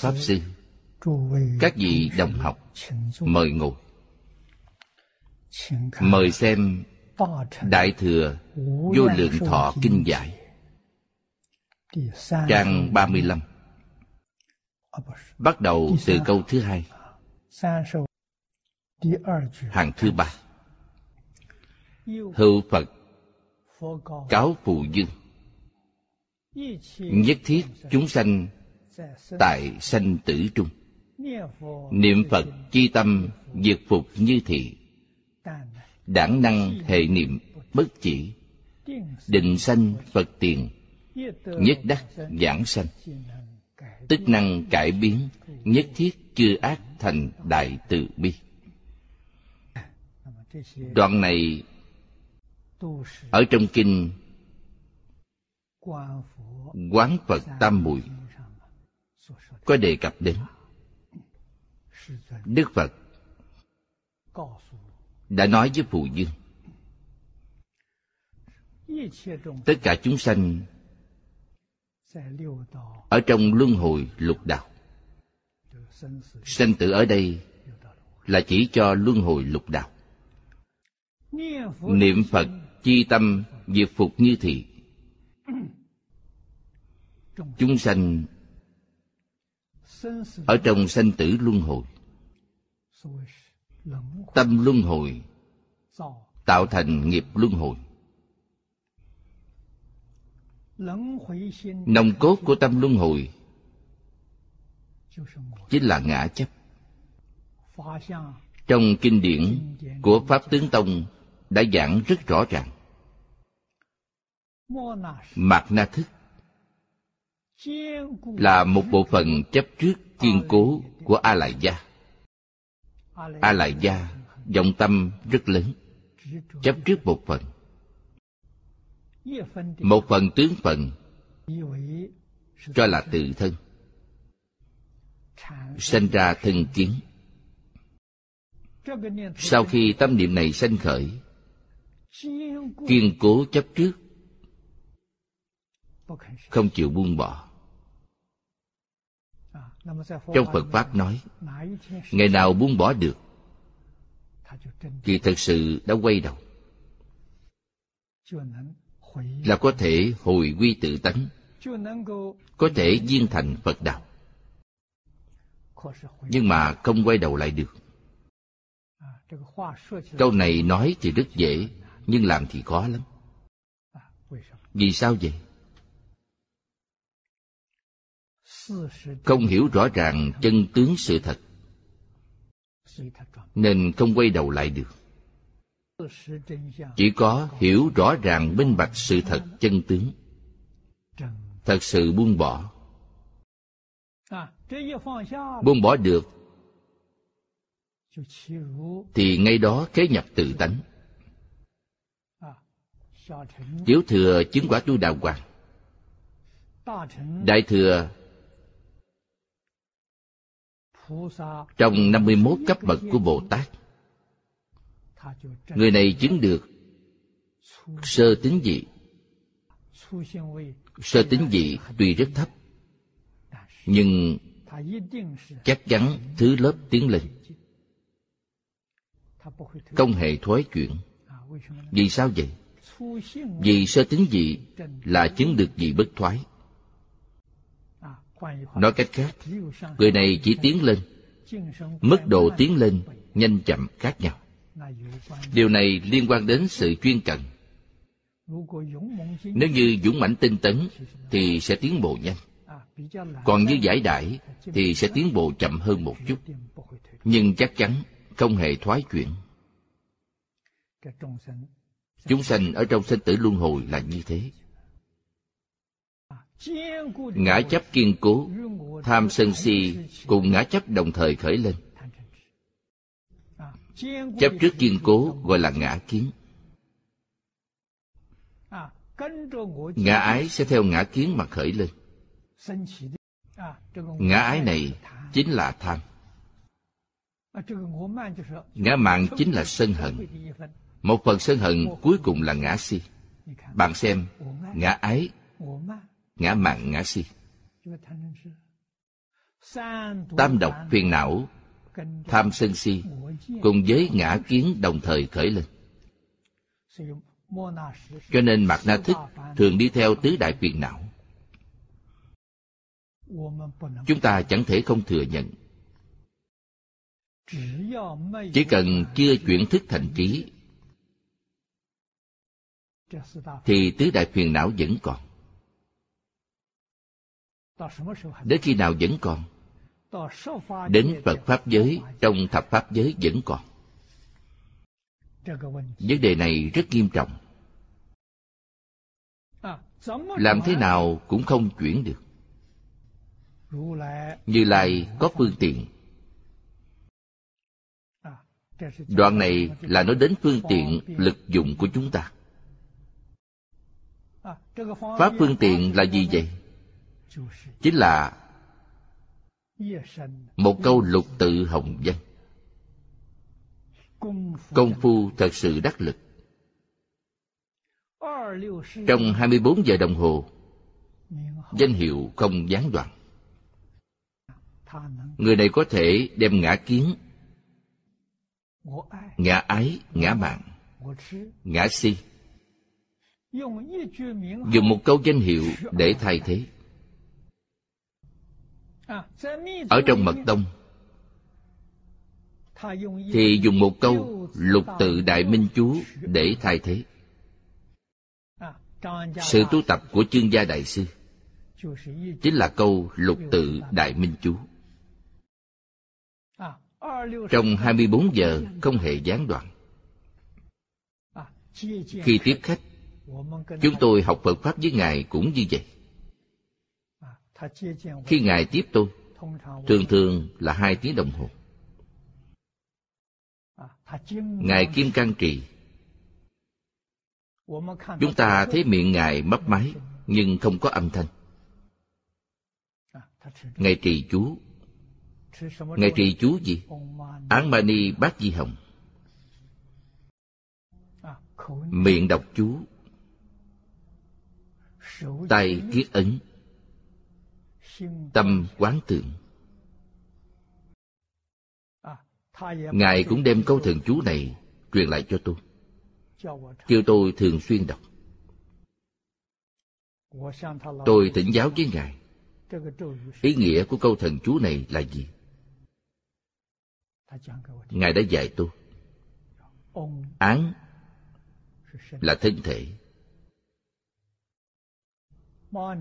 pháp sư. Các vị đồng học, mời ngồi. Mời xem đại thừa vô lượng thọ kinh giải, trang 35 bắt đầu từ câu thứ hai. Hàng thứ ba. Hữu phật, cáo phụ dương nhất thiết chúng sanh tại sanh tử trung niệm phật chi tâm diệt phục như thị. Đảng năng hệ niệm bất chỉ. Định sanh phật tiền, nhất đắc giảng sanh. Tức năng cải biến, nhất thiết chư ác thành đại từ bi. Đoạn này ở trong kinh quán phật tam muội có đề cập đến. Đức phật đã nói với phụ dương, tất cả chúng sanh ở trong luân hồi lục đạo, sanh tử ở đây là chỉ cho luân hồi lục đạo. Niệm phật chi tâm diệt phục như thị, chúng sanh ở trong sanh tử luân hồi, tâm luân hồi tạo thành nghiệp luân hồi. Nòng cốt của tâm luân hồi chính là ngã chấp. Trong kinh điển của pháp tướng tông đã giảng rất rõ ràng. Mạt na thức là một bộ phận chấp trước kiên cố của a lại gia a lại gia vọng tâm rất lớn, chấp trước một phần. Một phần tướng phần cho là tự thân sinh ra thân kiến. Sau khi tâm niệm này sanh khởi, kiên cố chấp trước, không chịu buông bỏ trong phật pháp nói, ngày nào buông bỏ được, thì thật sự đã quay đầu. Là có thể hồi quy tự tánh, có thể viên thành phật đạo. Nhưng mà không quay đầu lại được. Câu này nói thì rất dễ, nhưng làm thì khó lắm. Vì sao vậy? Không hiểu rõ ràng chân tướng sự thật. Nên không quay đầu lại được. Chỉ có hiểu rõ ràng minh bạch sự thật chân tướng. Thật sự buông bỏ. Buông bỏ được. Thì ngay đó kế nhập tự tánh. Tiểu thừa chứng quả tu đạo hoàng. Đại thừa trong 51 cấp bậc của Bồ Tát, Người này chứng được sơ tính dị. Sơ tính dị tuy rất thấp, Nhưng chắc chắn thứ lớp tiến lên. Không hề thoái chuyển. Vì sao vậy? Vì sơ tính dị là chứng được gì bất thoái nói cách khác, người này chỉ tiến lên. Mức độ tiến lên nhanh chậm khác nhau. Điều này liên quan đến sự chuyên cần. Nếu như dũng mãnh tinh tấn, thì sẽ tiến bộ nhanh. Còn như giải đãi, thì sẽ tiến bộ chậm hơn một chút. Nhưng chắc chắn không hề thoái chuyển. Chúng sanh ở trong sinh tử luân hồi là như thế ngã chấp kiên cố, tham sân si cùng ngã chấp đồng thời khởi lên. Chấp trước kiên cố gọi là ngã kiến. Ngã ái sẽ theo ngã kiến mà khởi lên. Ngã ái này chính là tham. Ngã mạng chính là sân hận. Một phần sân hận cuối cùng là ngã si. Bạn xem, ngã ái ngã mạn ngã si. Tam độc phiền não, tham sân si, cùng với ngã kiến đồng thời khởi lên. Cho nên mạt na thức thường đi theo tứ đại phiền não. Chúng ta chẳng thể không thừa nhận. Chỉ cần chưa chuyển thức thành trí, thì tứ đại phiền não vẫn còn đến khi nào vẫn còn, đến phật pháp giới, trong thập pháp giới vẫn còn. Vấn đề này rất nghiêm trọng. Làm thế nào cũng không chuyển được. Như lai có phương tiện. Đoạn này là nói đến phương tiện lực dụng của chúng ta. Pháp phương tiện là gì vậy? Chính là một câu lục tự hồng danh công phu thật sự đắc lực. Trong 24 giờ đồng hồ, danh hiệu không gián đoạn. Người này có thể đem ngã kiến, ngã ái, ngã mạng, ngã si. Dùng một câu danh hiệu để thay thế ở trong mật tông. Thì dùng một câu lục tự đại minh chú để thay thế. Sự tu tập của chương gia đại sư chính là câu lục tự đại minh chú trong 24 giờ không hề gián đoạn. Khi tiếp khách chúng tôi học phật pháp với ngài cũng như vậy khi ngài tiếp tôi thường thường là hai tiếng đồng hồ. ngài kim cang trì. chúng ta thấy miệng ngài mấp máy nhưng không có âm thanh. Ngài trì chú. ngài trì chú gì? Án mani bát di hồng. Miệng đọc chú. Tay kiết ấn tâm quán tưởng ngài cũng đem câu thần chú này truyền lại cho tôi. Kêu tôi thường xuyên đọc. Tôi thỉnh giáo với ngài. Ý nghĩa của câu thần chú này là gì? Ngài đã dạy tôi. Án là thân thể.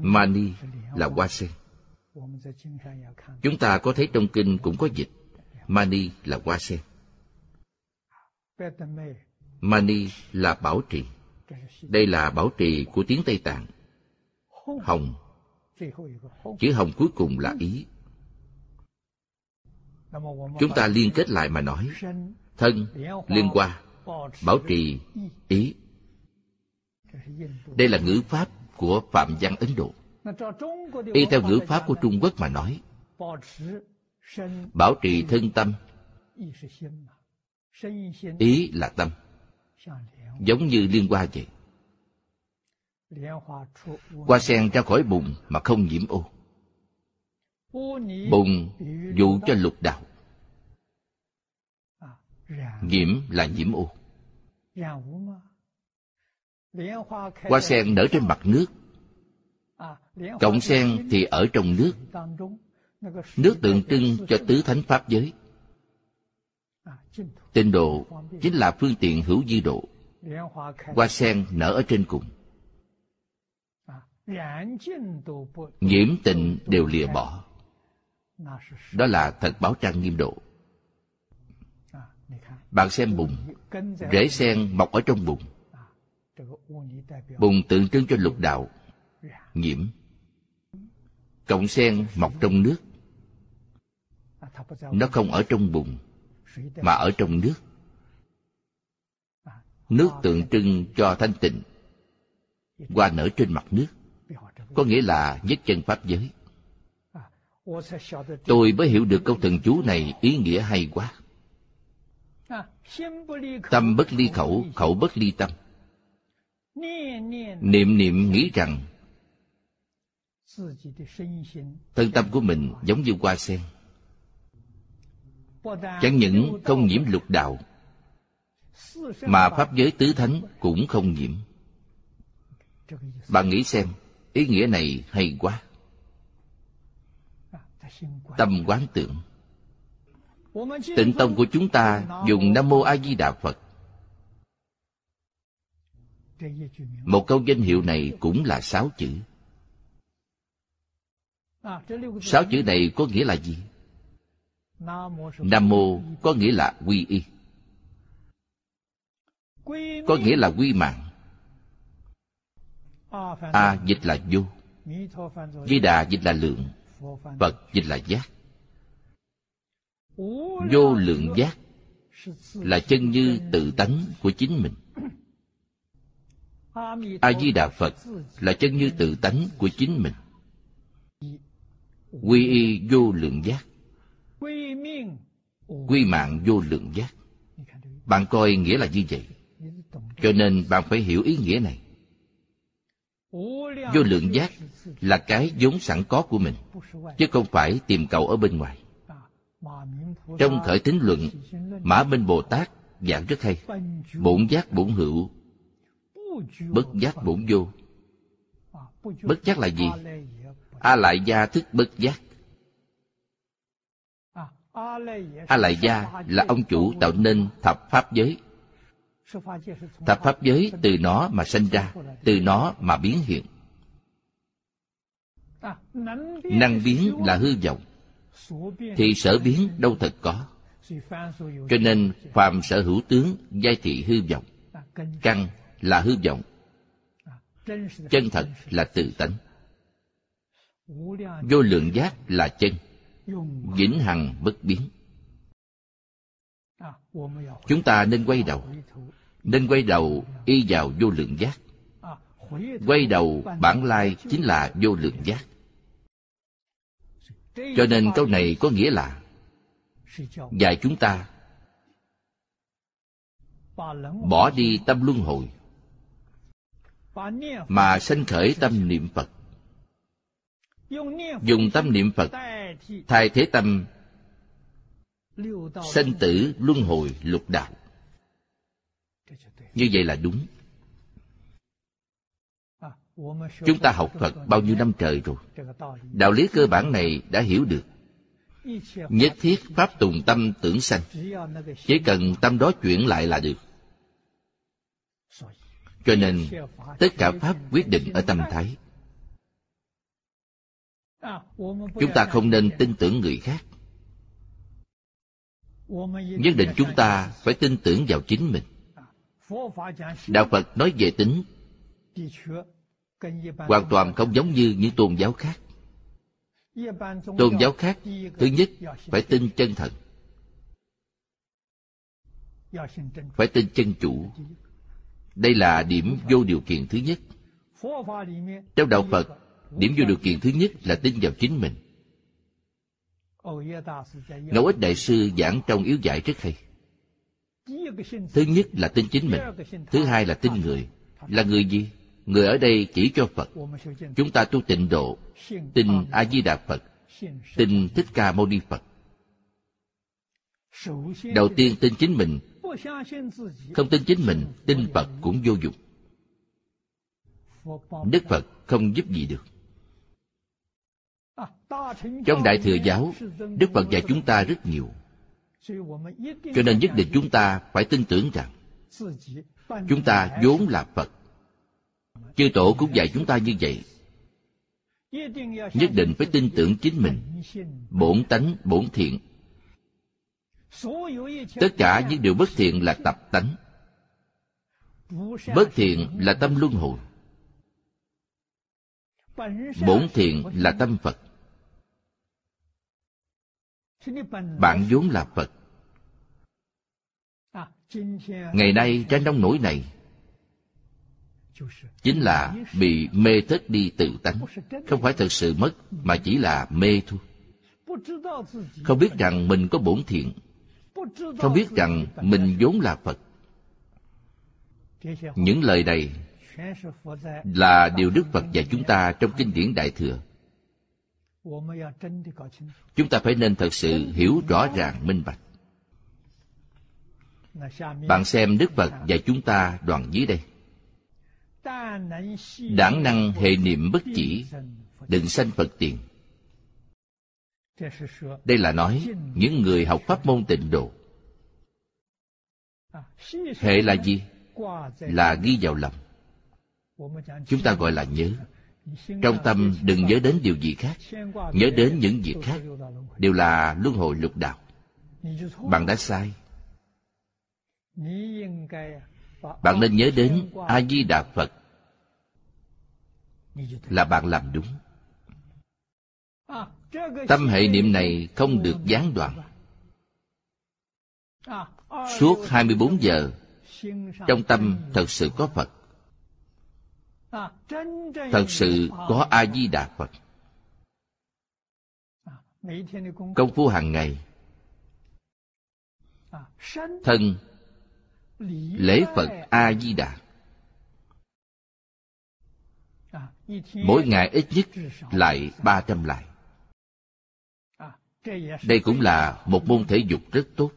Mani là hoa sen chúng ta có thấy trong kinh cũng có dịch. Mani là hoa sen. Mani là bảo trì. Đây là bảo trì của tiếng tây tạng. Hồng. Chữ hồng cuối cùng là ý. Chúng ta liên kết lại mà nói. Thân, liên qua bảo trì, ý. Đây là ngữ pháp của phạm văn ấn độ y theo ngữ pháp của trung quốc mà nói, bảo trì thân tâm, ý là tâm, giống như liên hoa vậy. Hoa sen ra khỏi bùn mà không nhiễm ô. Bùn dụ cho lục đạo, nhiễm là nhiễm ô. Hoa sen nở trên mặt nước cộng sen thì ở trong nước. Nước tượng trưng cho tứ thánh pháp giới. Tinh độ chính là phương tiện hữu di độ. Hoa sen nở ở trên cùng. Nhiễm tịnh đều lìa bỏ. Đó là thật báo trang nghiêm độ. Bạn xem bùn, rễ sen mọc ở trong bùn. Bùn tượng trưng cho lục đạo nhiễm. Cộng sen mọc trong nước. Nó không ở trong bùn, mà ở trong nước. Nước tượng trưng cho thanh tịnh, hoa nở trên mặt nước. Có nghĩa là nhất chân pháp giới. Tôi mới hiểu được câu thần chú này ý nghĩa hay quá. Tâm bất ly khẩu khẩu bất ly tâm. Niệm niệm nghĩ rằng thân tâm của mình giống như hoa sen. Chẳng những không nhiễm lục đạo, mà pháp giới tứ thánh cũng không nhiễm. Bạn nghĩ xem, ý nghĩa này hay quá. Tâm quán tưởng. Tịnh tông của chúng ta dùng nam mô a di đà phật. Một câu danh hiệu này cũng là sáu chữ sáu chữ này có nghĩa là gì? Nam mô có nghĩa là quy y. Có nghĩa là quy mạng. A dịch là vô. Di đà dịch là lượng. Phật dịch là giác. Vô lượng giác là chân như tự tánh của chính mình. A di đà phật là chân như tự tánh của chính mình quy y vô lượng giác. Quy mạng vô lượng giác. Bạn coi nghĩa là như vậy. Cho nên bạn phải hiểu ý nghĩa này. Vô lượng giác là cái vốn sẵn có của mình, chứ không phải tìm cầu ở bên ngoài. Trong khởi tính luận, mã minh bồ tát giảng rất hay. Bổn giác bổn hữu, bất giác bổn vô. Bất giác là gì? A lại gia thức bất giác. A lại gia là ông chủ tạo nên thập pháp giới. Thập pháp giới từ nó mà sinh ra, từ nó mà biến hiện. Năng biến là hư vọng. Thì sở biến đâu thật có. Cho nên phàm sở hữu tướng giai thị hư vọng. Căn là hư vọng. Chân thật là tự tánh vô lượng giác là chân. Vĩnh hằng bất biến. Chúng ta nên quay đầu. Nên quay đầu y vào vô lượng giác. Quay đầu bản lai chính là vô lượng giác. Cho nên câu này có nghĩa là dạy chúng ta bỏ đi tâm luân hồi, mà sanh khởi tâm niệm phật dùng tâm niệm phật, thay thế tâm sanh tử luân hồi lục đạo. Như vậy là đúng. Chúng ta học phật bao nhiêu năm trời rồi? Đạo lý cơ bản này đã hiểu được. Nhất thiết pháp tùng tâm tưởng sanh. Chỉ cần tâm đó chuyển lại là được. Cho nên, tất cả pháp quyết định ở tâm thái chúng ta không nên tin tưởng người khác. Nhất định chúng ta phải tin tưởng vào chính mình. Đạo phật nói về tính. Hoàn toàn không giống như những tôn giáo khác. Tôn giáo khác, thứ nhất, phải tin chân thật. Phải tin chân chủ. Đây là điểm vô điều kiện thứ nhất. Trong đạo phật điểm vô điều kiện thứ nhất là tin vào chính mình. Ngẫu ích đại sư giảng trong yếu giải rất hay. Thứ nhất là tin chính mình, thứ hai là tin người. Là người gì? Người ở đây chỉ cho phật. Chúng ta tu tịnh độ, tin a di đà phật, tin thích ca mâu ni phật. Đầu tiên tin chính mình. Không tin chính mình, tin phật cũng vô dụng. Đức phật không giúp gì được trong đại thừa giáo, đức phật dạy chúng ta rất nhiều. Cho nên nhất định chúng ta phải tin tưởng rằng chúng ta vốn là phật. Chư tổ cũng dạy chúng ta như vậy. Nhất định phải tin tưởng chính mình, bổn tánh, bổn thiện. Tất cả những điều bất thiện là tập tánh. Bất thiện là tâm luân hồi. Bổn thiện là tâm phật bạn vốn là phật. Ngày nay trên nông nổi này chính là bị mê thất đi tự tánh. Không phải thật sự mất, mà chỉ là mê thôi. Không biết rằng mình có bổn thiện. Không biết rằng mình vốn là phật. Những lời này là điều đức phật dạy chúng ta trong kinh điển đại thừa chúng ta phải nên thật sự hiểu rõ ràng, minh bạch. Bạn xem đức phật và chúng ta đoạn dưới đây. Đảng năng hệ niệm bất chỉ, định sanh phật tiền. Đây là nói những người học pháp môn tịnh độ. Hệ là gì? Là ghi vào lòng. Chúng ta gọi là nhớ trong tâm đừng nhớ đến điều gì khác, nhớ đến những việc khác, đều là luân hồi lục đạo. Bạn đã sai. Bạn nên nhớ đến a di đà phật. Là bạn làm đúng. Tâm hệ niệm này không được gián đoạn. Suốt 24 giờ, trong tâm thật sự có phật thật sự có a di đà phật công phu hàng ngày. Thân lễ phật a di đà mỗi ngày ít nhất lại ba trăm lại. Đây cũng là một môn thể dục rất tốt.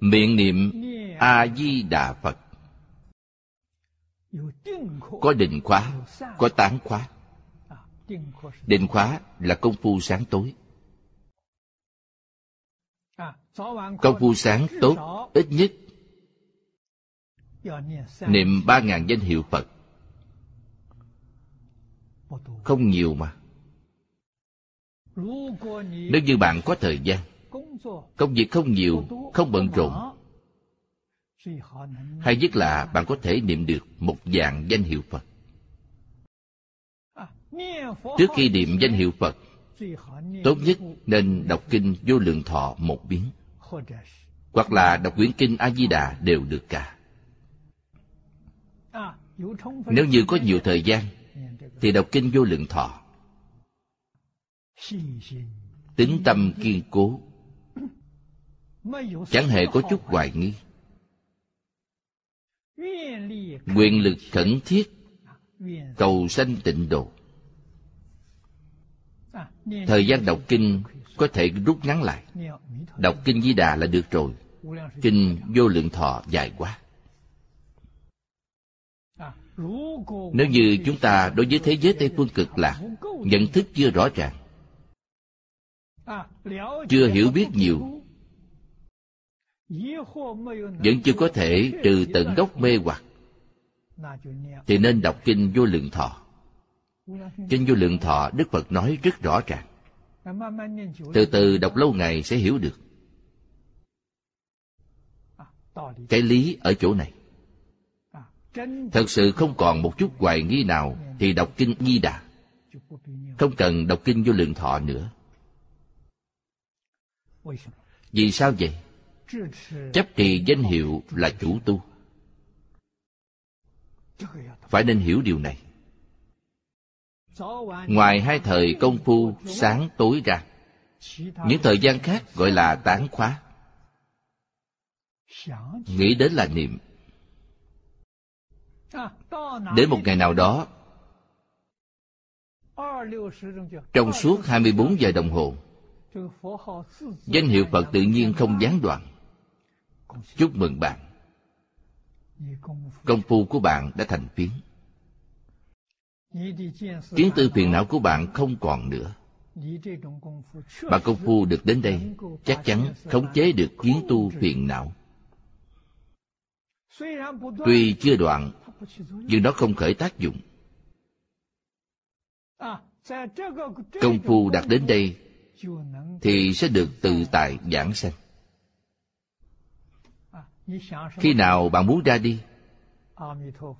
Miệng niệm a di đà phật có định khóa, có tán khóa. Định khóa là công phu sáng tối. Công phu sáng tốt ít nhất niệm ba ngàn danh hiệu phật. Không nhiều mà. Nếu như bạn có thời gian, công việc không nhiều, không bận rộn hay nhất là bạn có thể niệm được một dạng danh hiệu phật. Trước khi niệm danh hiệu phật, tốt nhất nên đọc kinh vô lượng thọ một biến, hoặc là đọc quyển kinh a di đà đều được cả. Nếu như có nhiều thời gian, thì đọc kinh vô lượng thọ. Tính tâm kiên cố, chẳng hề có chút hoài nghi nguyện lực khẩn thiết, cầu sanh tịnh độ. Thời gian đọc kinh có thể rút ngắn lại. Đọc kinh di đà là được rồi. Kinh vô lượng thọ dài quá. Nếu như chúng ta đối với thế giới tây phương cực lạc nhận thức chưa rõ ràng, chưa hiểu biết nhiều vẫn chưa có thể trừ tận gốc mê hoặc. Thì nên đọc kinh vô lượng thọ. Kinh vô lượng thọ đức phật nói rất rõ ràng. Từ từ đọc lâu ngày sẽ hiểu được. Cái lý ở chỗ này. Thật sự không còn một chút hoài nghi nào thì đọc kinh di đà. Không cần đọc kinh vô lượng thọ nữa. Vì sao vậy? Chấp trì danh hiệu là chủ tu. Phải nên hiểu điều này. Ngoài hai thời công phu sáng tối ra, những thời gian khác gọi là tán khóa. Nghĩ đến là niệm. Đến một ngày nào đó, trong suốt 24 giờ đồng hồ, danh hiệu Phật tự nhiên không gián đoạn chúc mừng bạn. Công phu của bạn đã thành phiến kiến tư phiền não của bạn không còn nữa. Bạn công phu được đến đây, chắc chắn khống chế được kiến tu phiền não. Tuy chưa đoạn, nhưng nó không khởi tác dụng. Công phu đạt đến đây thì sẽ được tự tại giảng sanh khi nào bạn muốn ra đi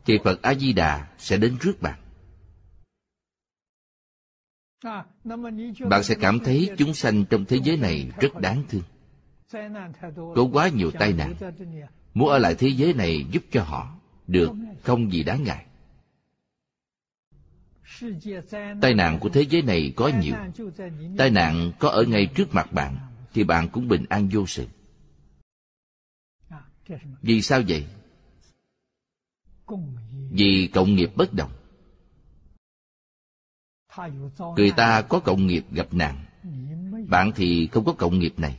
thì phật a di đà sẽ đến trước bạn. Bạn sẽ cảm thấy chúng sanh trong thế giới này rất đáng thương. Có quá nhiều tai nạn. Muốn ở lại thế giới này giúp cho họ được không gì đáng ngại. Tai nạn của thế giới này có nhiều. Tai nạn có ở ngay trước mặt bạn thì bạn cũng bình an vô sự vì sao vậy? Vì cộng nghiệp bất đồng. Người ta có cộng nghiệp gặp nạn. Bạn thì không có cộng nghiệp này.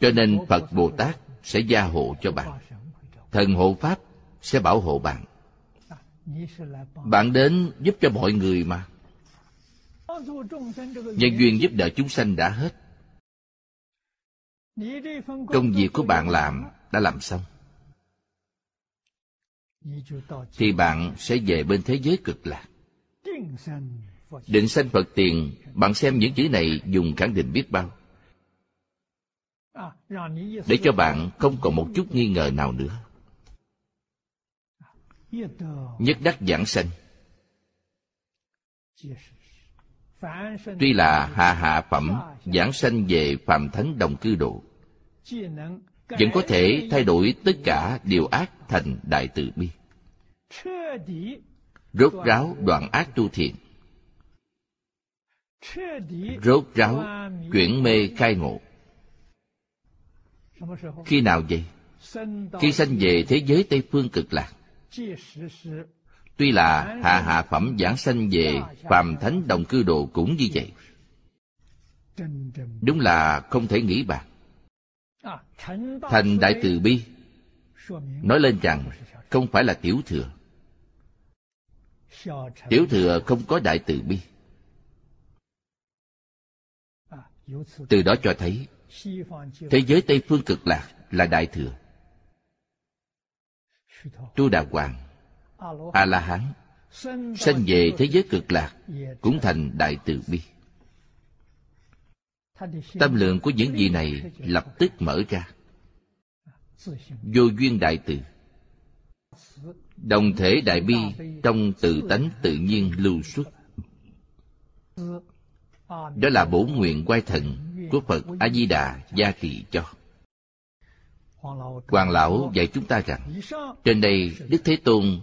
Cho nên phật bồ tát sẽ gia hộ cho bạn. Thần hộ pháp sẽ bảo hộ bạn. Bạn đến giúp cho mọi người mà. Nhân duyên giúp đỡ chúng sanh đã hết công việc của bạn làm đã làm xong. Thì bạn sẽ về bên thế giới cực lạc. Định sanh phật tiền, bạn xem những chữ này dùng khẳng định biết bao. Để cho bạn không còn một chút nghi ngờ nào nữa. Nhất đắc giảng sanh. Tuy là hạ hạ phẩm, giảng sanh về phạm thánh đồng cư độ vẫn có thể thay đổi tất cả điều ác thành đại từ bi. Rốt ráo đoạn ác tu thiện. Rốt ráo chuyển mê khai ngộ. Khi nào vậy? Khi sanh về thế giới tây phương cực lạc. Tuy là hạ hạ phẩm giảng sanh về phàm thánh đồng cư độ cũng như vậy. Đúng là không thể nghĩ bàn thành đại từ bi. nói lên rằng không phải là tiểu thừa. Tiểu thừa không có đại từ bi. Từ đó cho thấy thế giới tây phương cực lạc là đại thừa. Tu đà hoàng a la hán sanh về thế giới cực lạc cũng thành đại từ bi tâm lượng của những vị này lập tức mở ra. Vô duyên đại từ. Đồng thể đại bi trong tự tánh tự nhiên lưu xuất. Đó là bổ nguyện quay thần của phật a di đà gia trì cho. Hoàng lão dạy chúng ta rằng, trên đây đức thế tôn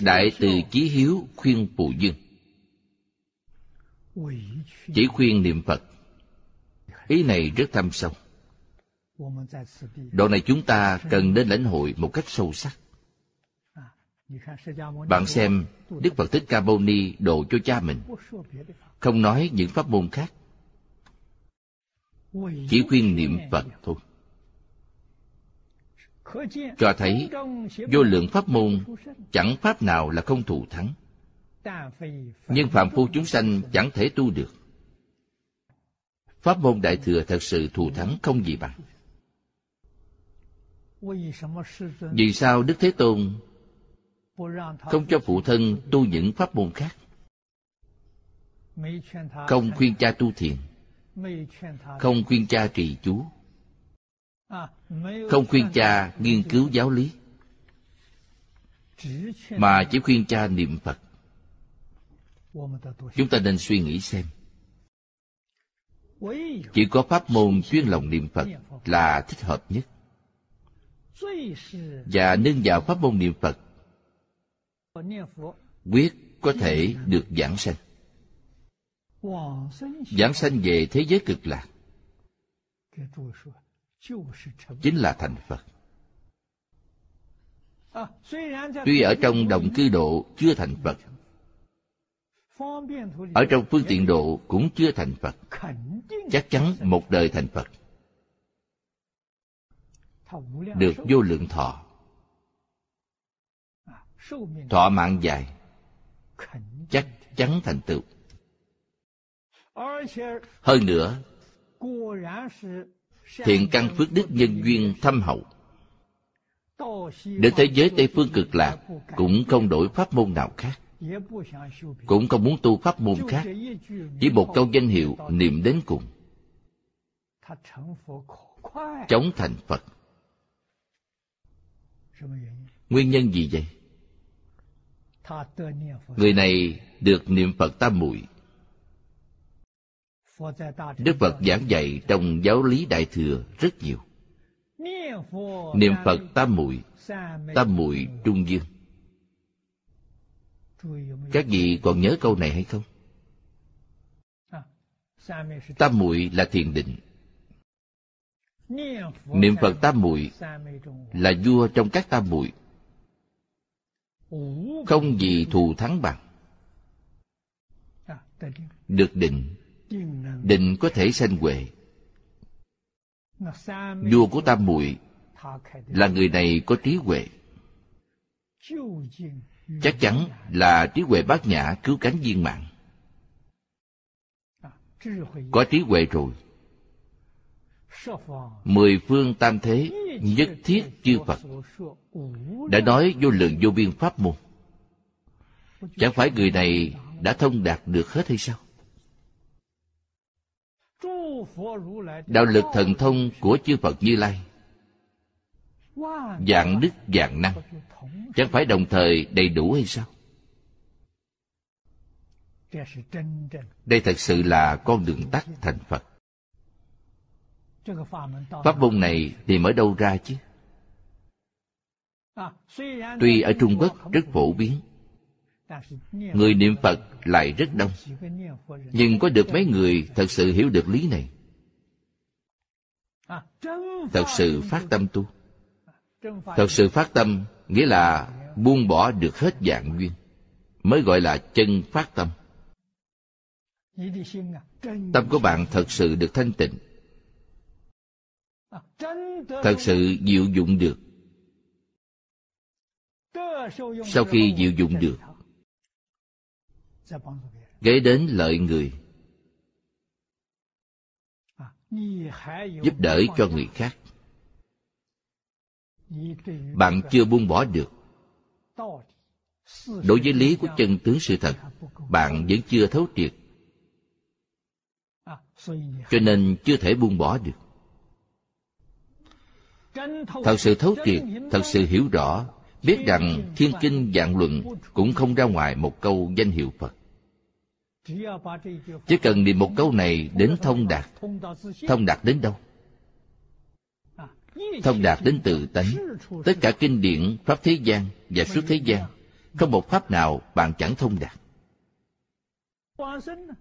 đại từ chí hiếu khuyên phụ dương chỉ khuyên niệm phật. Ý này rất thâm sâu. Đoạn này chúng ta cần nên lãnh hội một cách sâu sắc. Bạn xem, đức phật thích ca mâu ni độ cho cha mình. Không nói những pháp môn khác. Chỉ khuyên niệm phật thôi. Cho thấy, vô lượng pháp môn chẳng pháp nào là không thù thắng nhưng phạm phu chúng sanh chẳng thể tu được. Pháp môn đại thừa thật sự thù thắng không gì bằng. Vì sao đức thế tôn không cho phụ thân tu những pháp môn khác? Không khuyên cha tu thiền. Không khuyên cha trì chú. Không khuyên cha nghiên cứu giáo lý. Mà chỉ khuyên cha niệm phật chúng ta nên suy nghĩ xem. Chỉ có pháp môn chuyên lòng niệm phật là thích hợp nhất. Và nâng vào pháp môn niệm phật, quyết có thể được giảng sanh. Giảng sanh về thế giới cực lạc chính là thành phật. Tuy ở trong đồng cư độ chưa thành phật ở trong phương tiện độ cũng chưa thành phật. Chắc chắn một đời thành phật. Được vô lượng thọ. Thọ mạng dài. Chắc chắn thành tựu. Hơn nữa, thiện căn phước đức nhân duyên thâm hậu. Đến thế giới tây phương cực lạc cũng không đổi pháp môn nào khác cũng không muốn tu pháp môn khác chỉ một câu danh hiệu niệm đến cùng. chống thành phật. nguyên nhân gì vậy? người này được niệm phật tam muội. đức phật giảng dạy trong giáo lý đại thừa rất nhiều. niệm phật tam muội tam muội trung dương các vị còn nhớ câu này hay không? Tam muội là thiền định. Niệm phật tam muội là vua trong các tam muội. Không gì thù thắng bằng. Được định. Định có thể sanh huệ. Vua của tam muội là người này có trí huệ chắc chắn là trí huệ bát nhã cứu cánh viên mạng. Có trí huệ rồi. Mười phương tam thế nhất thiết chư phật. Đã nói vô lượng vô biên pháp môn. Chẳng phải người này đã thông đạt được hết hay sao? Đạo lực thần thông của chư phật như lai dạng đức dạng năng. Chẳng phải đồng thời đầy đủ hay sao? Đây thật sự là con đường tắt thành phật. Pháp môn này tìm ở đâu ra chứ? Tuy ở trung quốc rất phổ biến, người niệm phật lại rất đông. Nhưng có được mấy người thật sự hiểu được lý này? Thật sự phát tâm tu thật sự phát tâm nghĩa là buông bỏ được hết dạng duyên, mới gọi là chân phát tâm. Tâm của bạn thật sự được thanh tịnh, thật sự diệu dụng được. Sau khi diệu dụng được gây đến lợi người, giúp đỡ cho người khác bạn chưa buông bỏ được. Đối với lý của chân tướng sự thật, bạn vẫn chưa thấu triệt. Cho nên chưa thể buông bỏ được. Thật sự thấu triệt, thật sự hiểu rõ, biết rằng thiên kinh dạng luận cũng không ra ngoài một câu danh hiệu phật. Chỉ cần niệm một câu này đến thông đạt thông đạt đến đâu? Thông đạt đến tự tánh. Tất cả kinh điển pháp thế gian và suốt thế gian, không một pháp nào bạn chẳng thông đạt.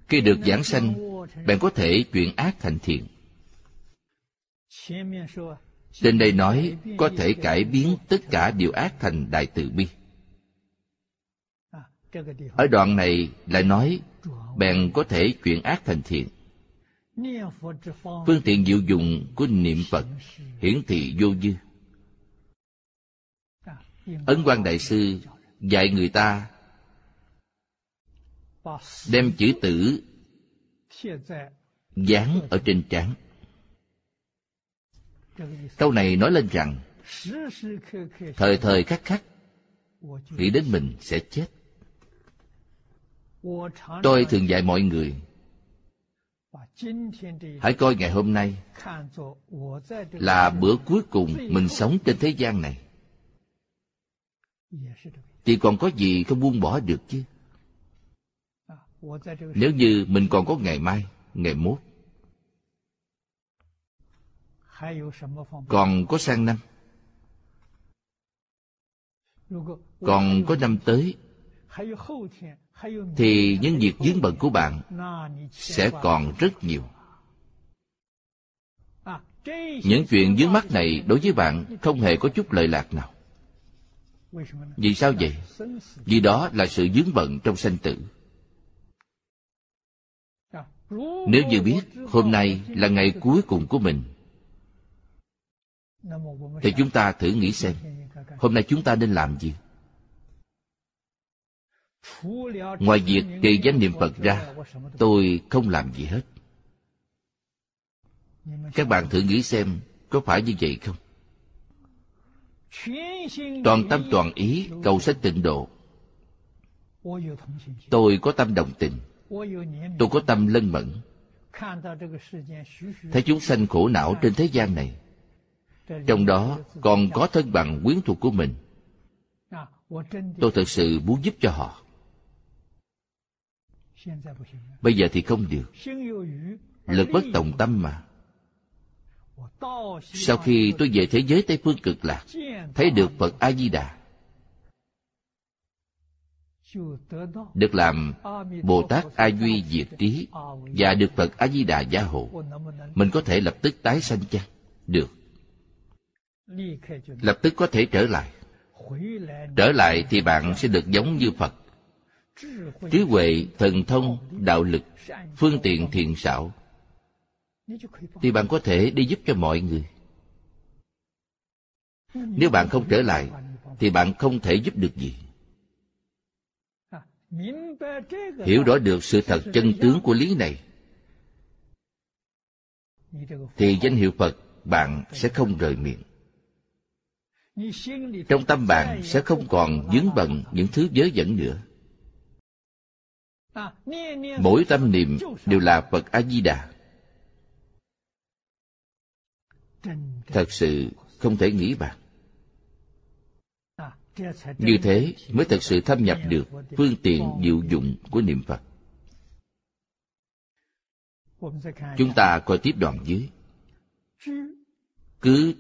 Khi được giảng sanh, bạn có thể chuyển ác thành thiện. Trên đây nói có thể cải biến tất cả điều ác thành đại từ bi. Ở đoạn này lại nói bèn có thể chuyển ác thành thiện phương tiện diệu dụng của niệm phật hiển thị vô dư. Ấn quan đại sư dạy người ta đem chữ tử dán ở trên trán. Câu này nói lên rằng, thời thời khắc khắc, nghĩ đến mình sẽ chết. Tôi thường dạy mọi người hãy coi ngày hôm nay là bữa cuối cùng mình sống trên thế gian này. thì còn có gì không buông bỏ được chứ? nếu như mình còn có ngày mai ngày mốt còn có sang năm còn có năm tới thì những việc dướng bận của bạn sẽ còn rất nhiều. Những chuyện dướng mắt này đối với bạn không hề có chút lợi lạc nào. Vì sao vậy? Vì đó là sự dướng bận trong sanh tử. Nếu như biết hôm nay là ngày cuối cùng của mình, thì chúng ta thử nghĩ xem, hôm nay chúng ta nên làm gì? Ngoài việc trì danh niệm phật ra, tôi không làm gì hết. Các bạn thử nghĩ xem, có phải như vậy không? Toàn tâm toàn ý cầu sanh tịnh độ. Tôi có tâm đồng tình. Tôi có tâm lân mẫn. Thấy chúng sanh khổ não trên thế gian này, trong đó còn có thân bằng quyến thuộc của mình. Tôi thật sự muốn giúp cho họ bây giờ thì không được. lực bất tòng tâm mà. Sau khi tôi về thế giới tây phương cực lạc thấy được phật a di đà được làm bồ tát a duy diệt trí và được phật a di đà gia hộ. Mình có thể lập tức tái sanh chăng? Được. Lập tức có thể trở lại. Trở lại thì bạn sẽ được giống như phật trí huệ thần thông, đạo lực, phương tiện thiện xảo. Thì bạn có thể đi giúp cho mọi người. Nếu bạn không trở lại, thì bạn không thể giúp được gì. Hiểu rõ được sự thật chân tướng của lý này, thì danh hiệu phật bạn sẽ không rời miệng. Trong tâm bạn sẽ không còn vướng bận những thứ dớ dẫn nữa mỗi tâm niệm đều là phật a di đà thật sự không thể nghĩ bạn như thế mới thật sự thâm nhập được phương tiện diệu dụng của niệm phật. Chúng ta coi tiếp đoạn dưới. Cứ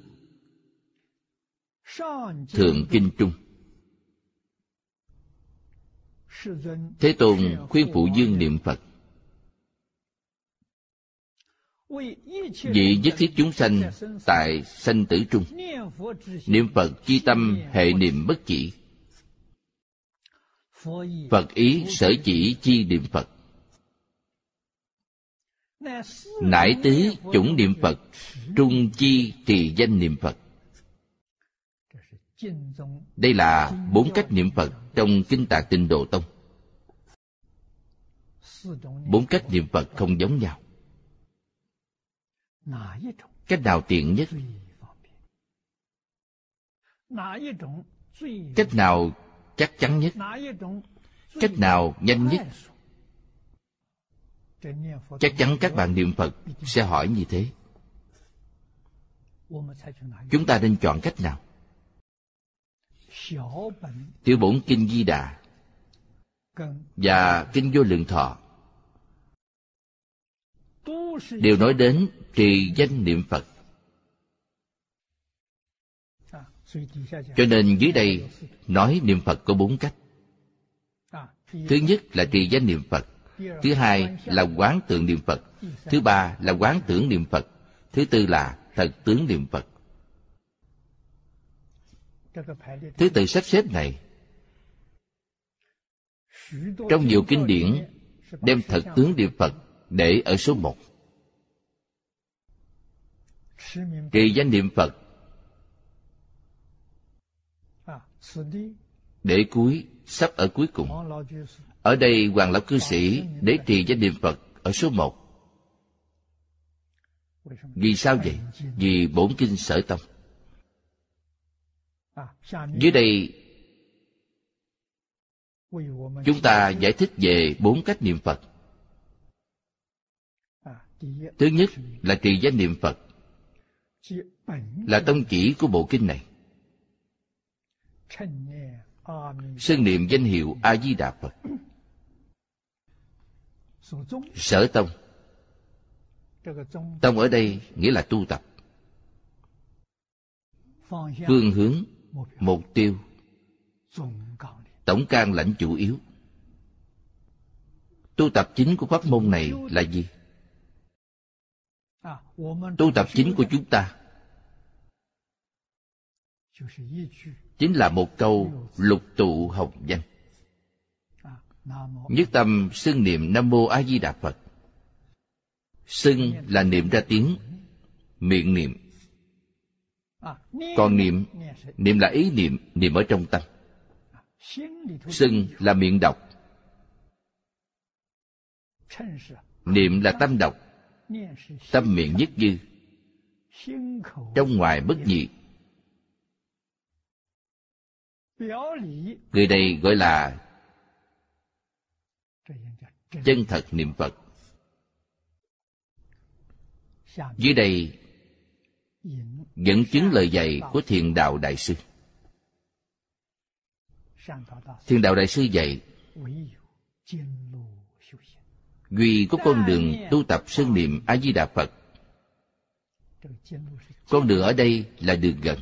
thượng kinh trung thế tôn khuyên phụ dương niệm phật. Vì nhất thiết chúng sanh tại sanh tử trung. Niệm phật chi tâm hệ niệm bất chỉ. Phật ý sở chỉ chi niệm phật. Nải tứ chủng niệm phật, trung chi trì danh niệm phật. Đây là bốn cách niệm phật trong kinh tạng tinh độ tông bốn cách niệm phật không giống nhau. Cách nào tiện nhất, cách nào chắc chắn nhất, cách nào nhanh nhất, chắc chắn các bạn niệm phật sẽ hỏi như thế. Chúng ta nên chọn cách nào? Tiểu bổn kinh di đà và kinh vô lượng thọ đều nói đến trì danh niệm phật. Cho nên dưới đây nói niệm phật có bốn cách. Thứ nhất là trì danh niệm phật. Thứ hai là quán tượng niệm phật. Thứ ba là quán tưởng niệm phật. Thứ tư là thật tướng niệm phật. Thứ tự sắp xếp này, trong nhiều kinh điển, đem thật tướng niệm phật để ở số một trì danh niệm phật. Để cuối sắp ở cuối cùng. Ở đây hoàng lão cư sĩ để trì danh niệm phật ở số một. Vì sao vậy? Vì bổn kinh sở tông dưới đây chúng ta giải thích về bốn cách niệm phật. Thứ nhất là trì danh niệm phật là tông chỉ của bộ kinh này. Xưng niệm danh hiệu a di đà phật sở tông. Tông ở đây nghĩa là tu tập. Phương hướng mục tiêu. Tổng can lãnh chủ yếu. Tu tập chính của pháp môn này là gì tu tập chính của chúng ta. Chính là một câu lục tụ hồng danh nhất tâm xưng niệm nam mô a di đà phật. Xưng là niệm ra tiếng, miệng niệm. Còn niệm niệm là ý niệm niệm ở trong tâm. Xưng là miệng đọc. Niệm là tâm đọc tâm miệng nhất dư. Trong ngoài bất nhị. Người này gọi là chân thật niệm phật. Dưới đây dẫn chứng lời dạy của thiền đạo đại sư. Thiền đạo đại sư dạy duy có con đường tu tập sơn niệm a di đà phật. Con đường ở đây là đường gần.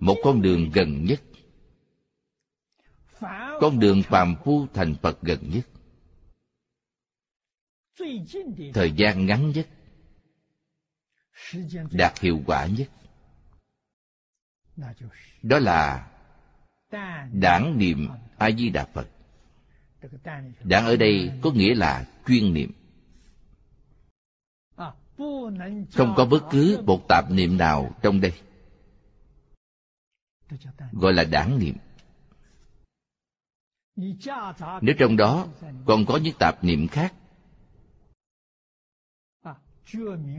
Một con đường gần nhất. Con đường phàm phu thành phật gần nhất. Thời gian ngắn nhất. Đạt hiệu quả nhất. Đó là đảng niệm a di đà phật đảng ở đây có nghĩa là chuyên niệm. Không có bất cứ một tạp niệm nào trong đây. Gọi là đảng niệm. Nếu trong đó còn có những tạp niệm khác,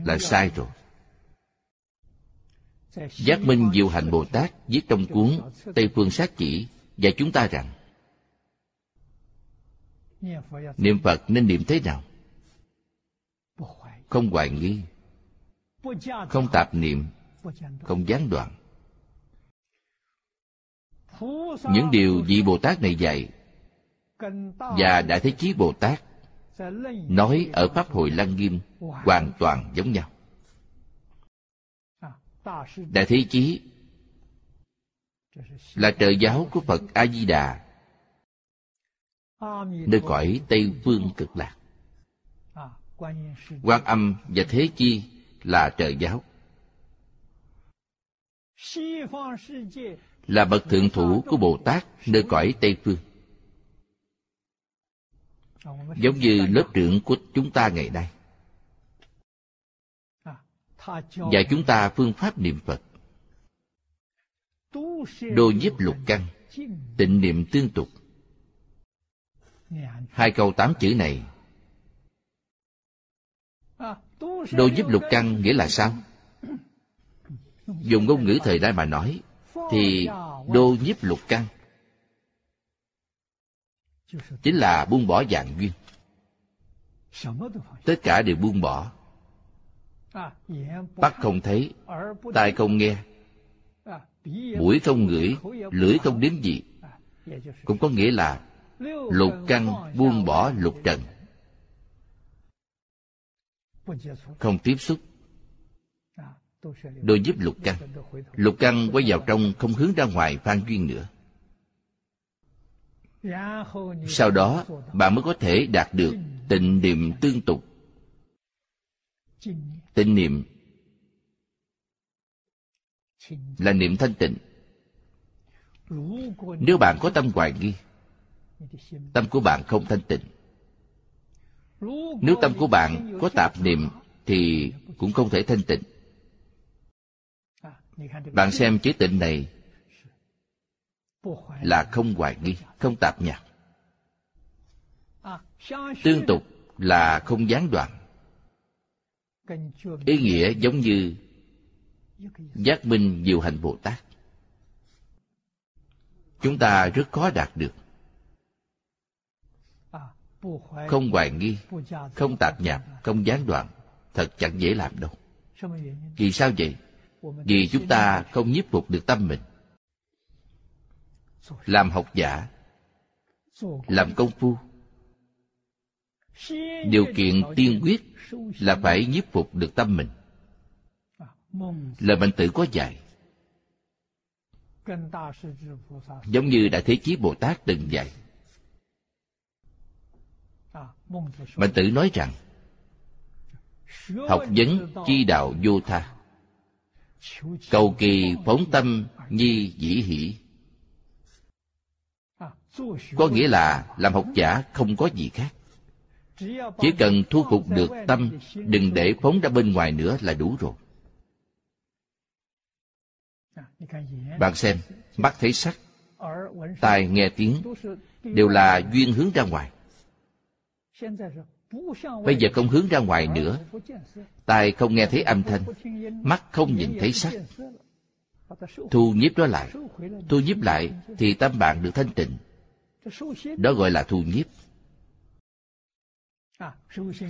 là sai rồi. Giác minh diệu hạnh bồ tát viết trong cuốn tây phương sát chỉ dạy chúng ta rằng niệm phật nên niệm thế nào? Không hoài nghi. Không tạp niệm. Không gián đoạn. Những điều vị bồ tát này dạy và đại thế chí bồ tát nói ở pháp hội lăng nghiêm hoàn toàn giống nhau. Đại thế chí là trợ giáo của phật a di đà nơi cõi tây phương cực lạc. Quan âm và thế chi là trợ giáo. Là bậc thượng thủ của bồ tát nơi cõi tây phương giống như lớp trưởng của chúng ta ngày nay. Dạy chúng ta phương pháp niệm phật. Đô nhiếp lục căn, tịnh niệm tương tục hai câu tám chữ này đô giúp lục căn nghĩa là sao? Dùng ngôn ngữ thời đại mà nói thì đô nhiếp lục căn chính là buông bỏ dạng duyên. Tất cả đều buông bỏ. Mắt không thấy, tai không nghe, mũi không ngửi, lưỡi không đếm gì. Cũng có nghĩa là lục căn buông bỏ lục trần. Không tiếp xúc. Đôi giúp lục căn. Lục căn quay vào trong, không hướng ra ngoài phan duyên nữa. Sau đó bạn mới có thể đạt được tịnh niệm tương tục. Tịnh niệm là niệm thanh tịnh. Nếu bạn có tâm hoài nghi tâm của bạn không thanh tịnh. Nếu tâm của bạn có tạp niệm thì cũng không thể thanh tịnh. Bạn xem chữ tịnh này là không hoài nghi, không tạp nhạc. Tương tục là không gián đoạn. Ý nghĩa giống như giác minh diệu hành bồ tát. Chúng ta rất khó đạt được không hoài nghi không tạp nhạp không gián đoạn thật chẳng dễ làm đâu。vì sao vậy？vì chúng ta không nhiếp phục được tâm mình。làm học giả làm công phu điều kiện tiên quyết là phải nhiếp phục được tâm mình。lời mạnh tử có dạy giống như đại thế chí bồ tát từng dạy mạnh tử nói rằng, học vấn chi đạo vô tha. Cầu kỳ phóng tâm nhi dĩ hỷ. Có nghĩa là làm học giả không có gì khác. Chỉ cần thu phục được tâm, đừng để phóng ra bên ngoài nữa là đủ rồi. Bạn xem, mắt thấy sắc, tai nghe tiếng, đều là duyên hướng ra ngoài bây giờ không hướng ra ngoài nữa. Tai không nghe thấy âm thanh, mắt không nhìn thấy sắc. Thu nhiếp đó lại. Thu nhiếp lại thì tâm bạn được thanh tịnh. Đó gọi là thu nhiếp.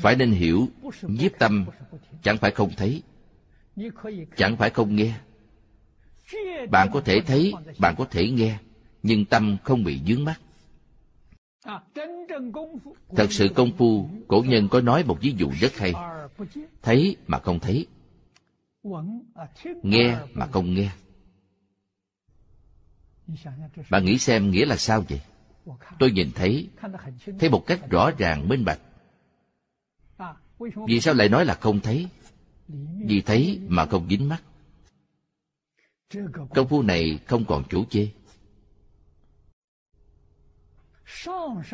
Phải nên hiểu, nhiếp tâm chẳng phải không thấy, chẳng phải không nghe. Bạn có thể thấy, bạn có thể nghe, nhưng tâm không bị dướng mắt thật sự công phu cổ nhân có nói một ví dụ rất hay. Thấy mà không thấy. Nghe mà không nghe. Bạn nghĩ xem nghĩa là sao vậy? Tôi nhìn thấy thấy một cách rõ ràng minh bạch. Vì sao lại nói là không thấy? Vì thấy mà không dính mắt. Công phu này không còn chỗ chê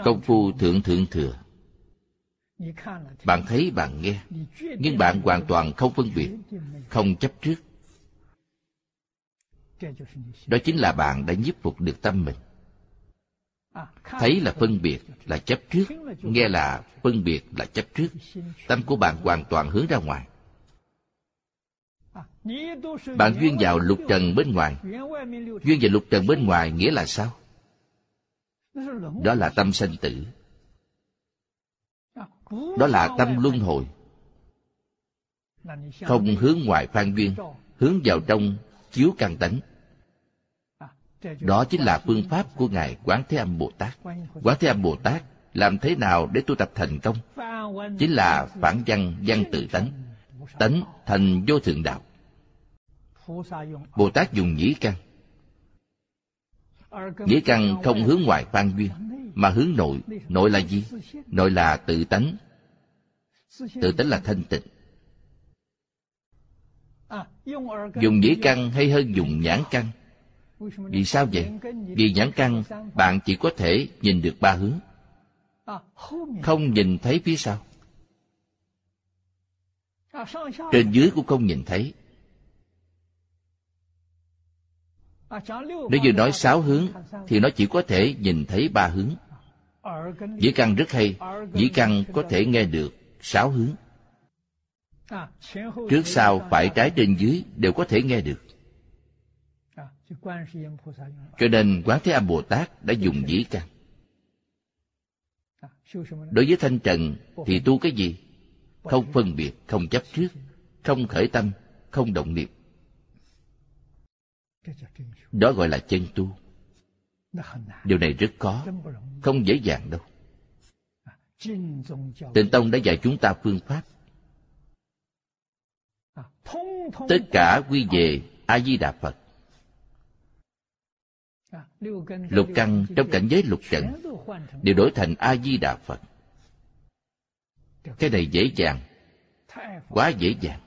công phu thượng thượng thừa. Bạn thấy, bạn nghe. Nhưng bạn hoàn toàn không phân biệt, không chấp trước. Đó chính là bạn đã nhiếp phục được tâm mình. Thấy là phân biệt là chấp trước, nghe là phân biệt là chấp trước. Tâm của bạn hoàn toàn hướng ra ngoài. Bạn duyên vào lục trần bên ngoài. Duyên vào lục trần bên ngoài nghĩa là sao? Đó là tâm sanh tử. Đó là tâm luân hồi. Không hướng ngoài phan duyên hướng vào trong chiếu căn tánh. Đó chính là phương pháp của ngài quán thế âm bồ tát. Quán thế âm bồ tát làm thế nào để tu tập thành công? Chính là phản văn văn tự tánh tánh thành vô thượng đạo. Bồ tát dùng nhĩ căn nghĩa căn không hướng ngoài phan duyên, mà hướng nội. Nội là gì? Nội là tự tánh. Tự tánh là thanh tịnh. Dùng nhĩ căn hay hơn dùng nhãn căn? Vì sao vậy? Vì nhãn căn, bạn chỉ có thể nhìn được ba hướng. Không nhìn thấy phía sau. Trên dưới cũng không nhìn thấy. Nếu như nói sáu hướng, thì nó chỉ có thể nhìn thấy ba hướng. Dĩ căn rất hay, dĩ căn có thể nghe được sáu hướng. Trước sau, phải trái trên dưới đều có thể nghe được. Cho nên quán thế âm bồ tát đã dùng dĩ căn. Đối với thanh trần, thì tu cái gì? Không phân biệt, không chấp trước, không khởi tâm, không động niệm đó gọi là chân tu. Điều này rất khó không dễ dàng đâu. Tịnh tông đã dạy chúng ta phương pháp. Tất cả quy về a di đà phật. Lục căn trong cảnh giới lục trần đều đổi thành a di đà phật. Cái này dễ dàng, quá dễ dàng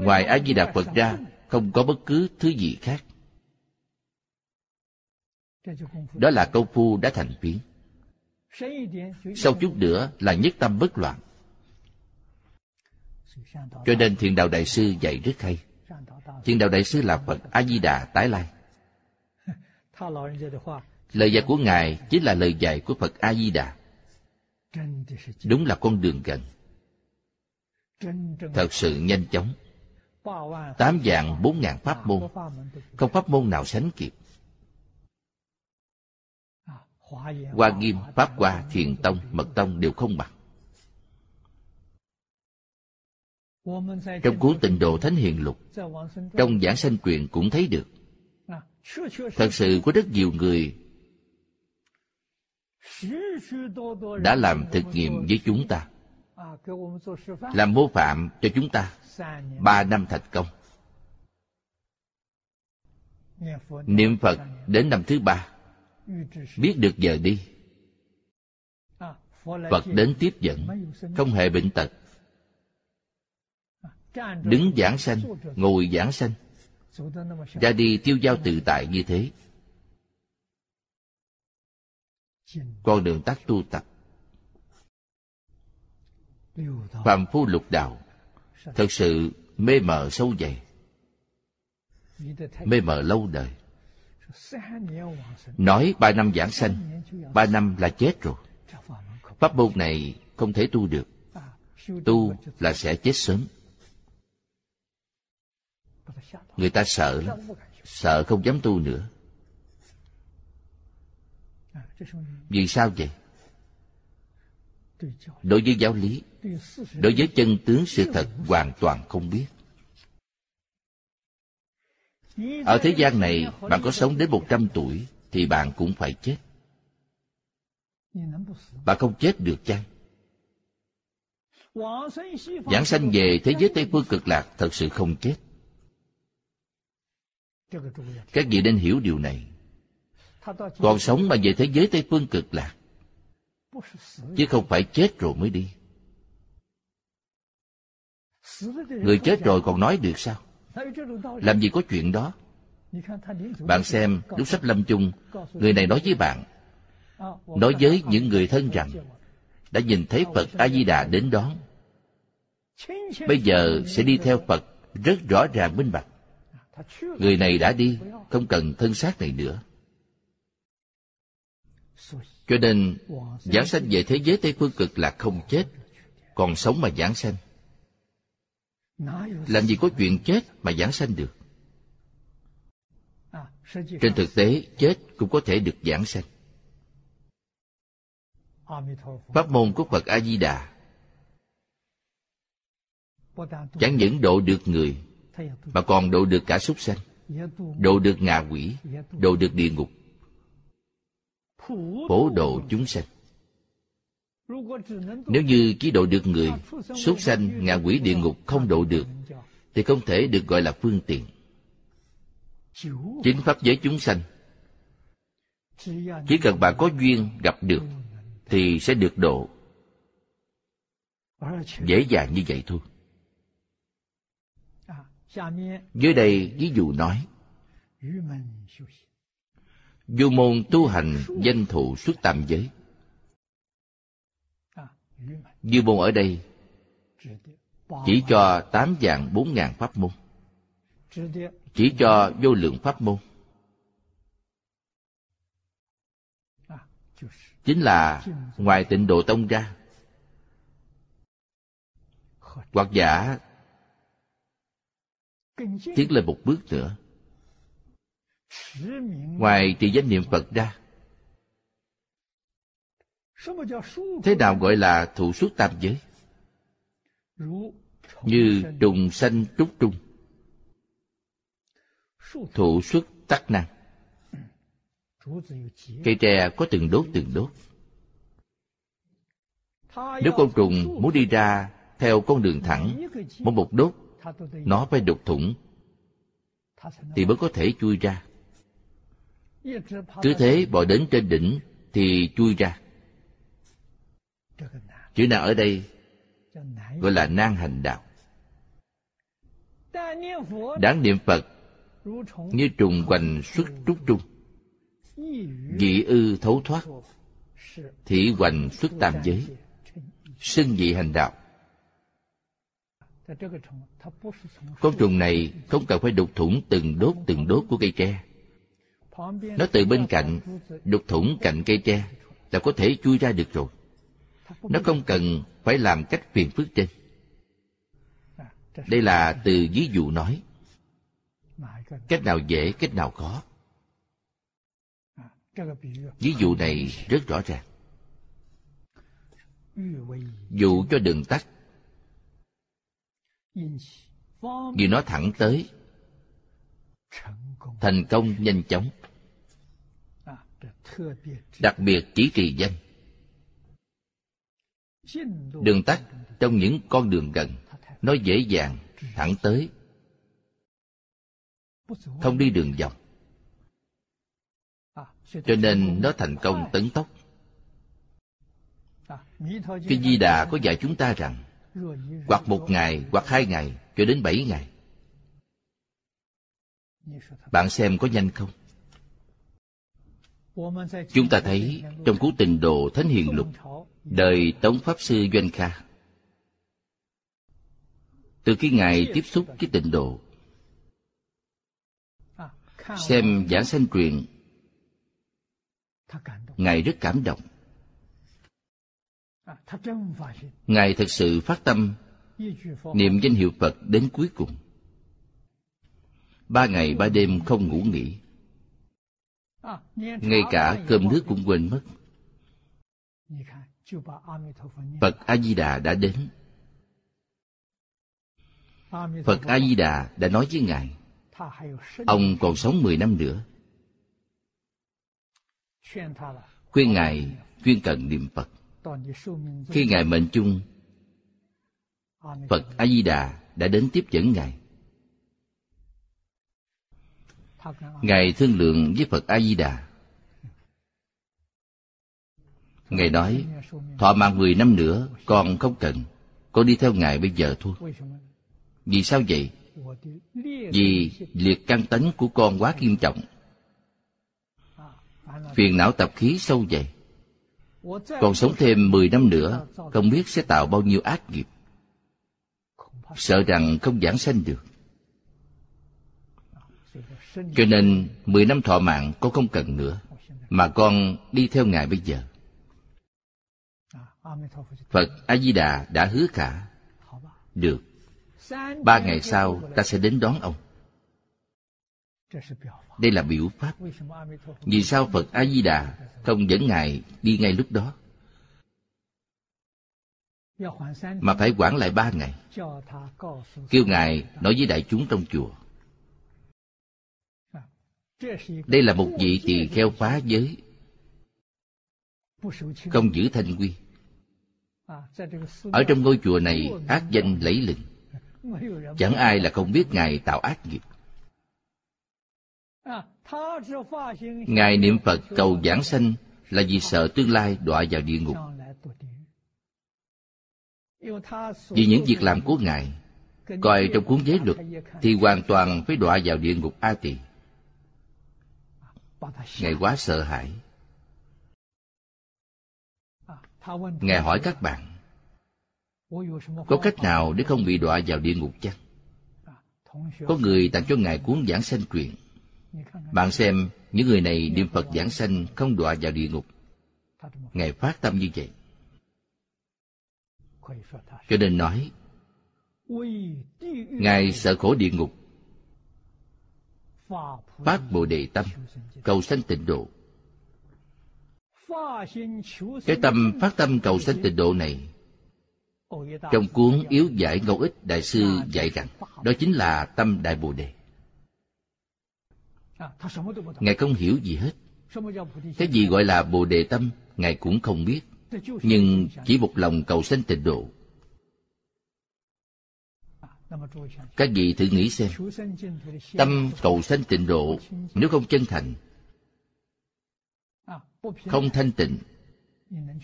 ngoài a di đà phật ra, không có bất cứ thứ gì khác. Đó là công phu đã thành biến sau chút nữa là nhất tâm bất loạn. Cho nên thiền đạo đại sư dạy rất hay. Thiền đạo đại sư là phật a di đà tái lai. Lời dạy của ngài chính là lời dạy của phật a di đà đúng là con đường gần thật sự nhanh chóng. Tám dạng bốn ngàn pháp môn. Không pháp môn nào sánh kịp. Hoa nghiêm, pháp hoa, thiền tông, mật tông đều không bằng. Trong cuốn tịnh độ thánh hiền lục, trong giảng sanh truyền cũng thấy được. Thật sự có rất nhiều người đã làm thực nghiệm với chúng ta làm mô phạm cho chúng ta. Ba năm thành công. Niệm phật đến năm thứ ba. Biết được giờ đi. Phật đến tiếp dẫn. Không hề bệnh tật. Đứng giảng sanh ngồi giảng sanh. Ra đi tiêu giao tự tại như thế. Con đường tắt tu tập phàm phu lục đạo thật sự mê mờ sâu dày mê mờ lâu đời. Nói ba năm giảng sanh ba năm là chết rồi. Pháp môn này không thể tu được. Tu là sẽ chết sớm. Người ta sợ lắm sợ không dám tu nữa. Vì sao vậy? Đối với giáo lý đối với chân tướng sự thật hoàn toàn không biết. Ở thế gian này, bạn có sống đến một trăm tuổi thì bạn cũng phải chết. Bạn không chết được chăng? Giảng sanh về thế giới tây phương cực lạc thật sự không chết. Các vị nên hiểu điều này. Còn sống mà về thế giới tây phương cực lạc, chứ không phải chết rồi mới đi người chết rồi còn nói được sao? Làm gì có chuyện đó? Bạn xem, lúc sắp lâm chung, người này nói với bạn, nói với những người thân rằng, đã nhìn thấy phật a di đà đến đón. Bây giờ sẽ đi theo phật rất rõ ràng minh bạch. Người này đã đi, không cần thân xác này nữa. Cho nên, giảng sanh về thế giới tây phương cực là không chết, còn sống mà giảng sanh làm gì có chuyện chết mà giảng sanh được? Trên thực tế, chết cũng có thể được giảng sanh. Pháp môn của phật a di đà chẳng những độ được người, mà còn độ được cả súc sanh, độ được ngạ quỷ, độ được địa ngục, phổ độ chúng sanh nếu như chỉ độ được người súc sanh, ngạ quỷ địa ngục không độ được, thì không thể được gọi là phương tiện. Chính pháp giới chúng sanh, chỉ cần bạn có duyên gặp được, thì sẽ được độ. Dễ dàng như vậy thôi. Dưới đây, ví dụ nói du môn tu hành danh thụ xuất tam giới dư môn ở đây chỉ cho tám dạng bốn ngàn pháp môn. Chỉ cho vô lượng pháp môn. Chính là ngoài tịnh độ tông ra. Hoặc giả tiến lên một bước nữa. Ngoài trì danh niệm phật ra thế nào gọi là thụ suốt tam giới. Như trùng sanh trúc trung. Thụ xuất tắc năng. Cây tre có từng đốt từng đốt. Nếu con trùng muốn đi ra theo con đường thẳng mỗi một đốt, nó phải đục thủng, thì mới có thể chui ra. Cứ thế bò đến trên đỉnh thì chui ra chữ nào ở đây? Gọi là nan hành đạo. Đáng niệm phật như trùng quanh xuất trúc trung. Dị ư thấu thoát, thị hoành xuất tam giới. Sinh dị hành đạo. Con trùng này không cần phải đục thủng từng đốt từng đốt của cây tre. Nó từ bên cạnh, đục thủng cạnh cây tre là có thể chui ra được rồi nó không cần phải làm cách phiền phức trên. Đây là từ ví dụ nói. Cách nào dễ, cách nào khó. Ví dụ này rất rõ ràng. Dụ cho đường tắt, vì nó thẳng tới, thành công nhanh chóng, đặc biệt chỉ trì danh đường tắt trong những con đường gần, nó dễ dàng thẳng tới. Không đi đường vòng. Cho nên nó thành công tấn tốc. Kinh di đà có dạy chúng ta rằng, hoặc một ngày, hoặc hai ngày, cho đến bảy ngày. Bạn xem có nhanh không? Chúng ta thấy trong cuốn tình đồ thánh hiền lục đời tống pháp sư doanh kha. Từ khi ngài tiếp xúc với tịnh độ, xem giảng sanh truyền, ngài rất cảm động. Ngài thật sự phát tâm niệm danh hiệu phật đến cuối cùng. Ba ngày ba đêm không ngủ nghỉ. Ngay cả cơm nước cũng quên mất phật a di đà đã đến. Phật a di đà đã nói với ngài ông còn sống mười năm nữa. Khuyên ngài chuyên cần niệm phật. khi ngài mệnh chung phật a di đà đã đến tiếp dẫn ngài. Ngài thương lượng với phật a di đà ngài nói, thọ mạng mười năm nữa con không cần. Con đi theo ngài bây giờ thôi. Vì sao vậy? Vì liệt căn tánh của con quá nghiêm trọng. Phiền não tập khí sâu dày. Còn sống thêm 10 năm nữa, không biết sẽ tạo bao nhiêu ác nghiệp. Sợ rằng không giảng sanh được. Cho nên 10 năm thọ mạng, con không cần nữa, mà con đi theo ngài bây giờ phật a di đà đã hứa cả được. Ba ngày sau, ta sẽ đến đón ông. Đây là biểu pháp. Vì sao phật a di đà không dẫn ngài đi ngay lúc đó? Mà phải quản lại ba ngày. Kêu ngài nói với đại chúng trong chùa. Đây là một vị tỳ kheo phá giới. Không giữ thanh quy ở trong ngôi chùa này ác danh lẫy lừng. Chẳng ai là không biết ngài tạo ác nghiệp. Ngài niệm phật cầu giảng sanh là vì sợ tương lai đọa vào địa ngục. Vì những việc làm của ngài coi trong cuốn giới luật thì hoàn toàn phải đọa vào địa ngục a tỳ. Ngài quá sợ hãi ngài hỏi các bạn, có cách nào để không bị đọa vào địa ngục chăng? Có người tặng cho ngài cuốn giảng sanh truyền. bạn xem, những người này niệm phật giảng sanh không đọa vào địa ngục. Ngài phát tâm như vậy. Cho nên nói, ngài sợ khổ địa ngục. Phát bồ đề tâm, cầu sanh tịnh độ cái tâm phát tâm cầu sanh tịnh độ này, trong cuốn yếu giải ngẫu ích đại sư dạy rằng, đó chính là tâm đại bồ đề. Ngài không hiểu gì hết. Cái gì gọi là bồ đề tâm, ngài cũng không biết, nhưng chỉ một lòng cầu sanh tịnh độ. Các vị thử nghĩ xem, tâm cầu sanh tịnh độ, nếu không chân thành không thanh tịnh,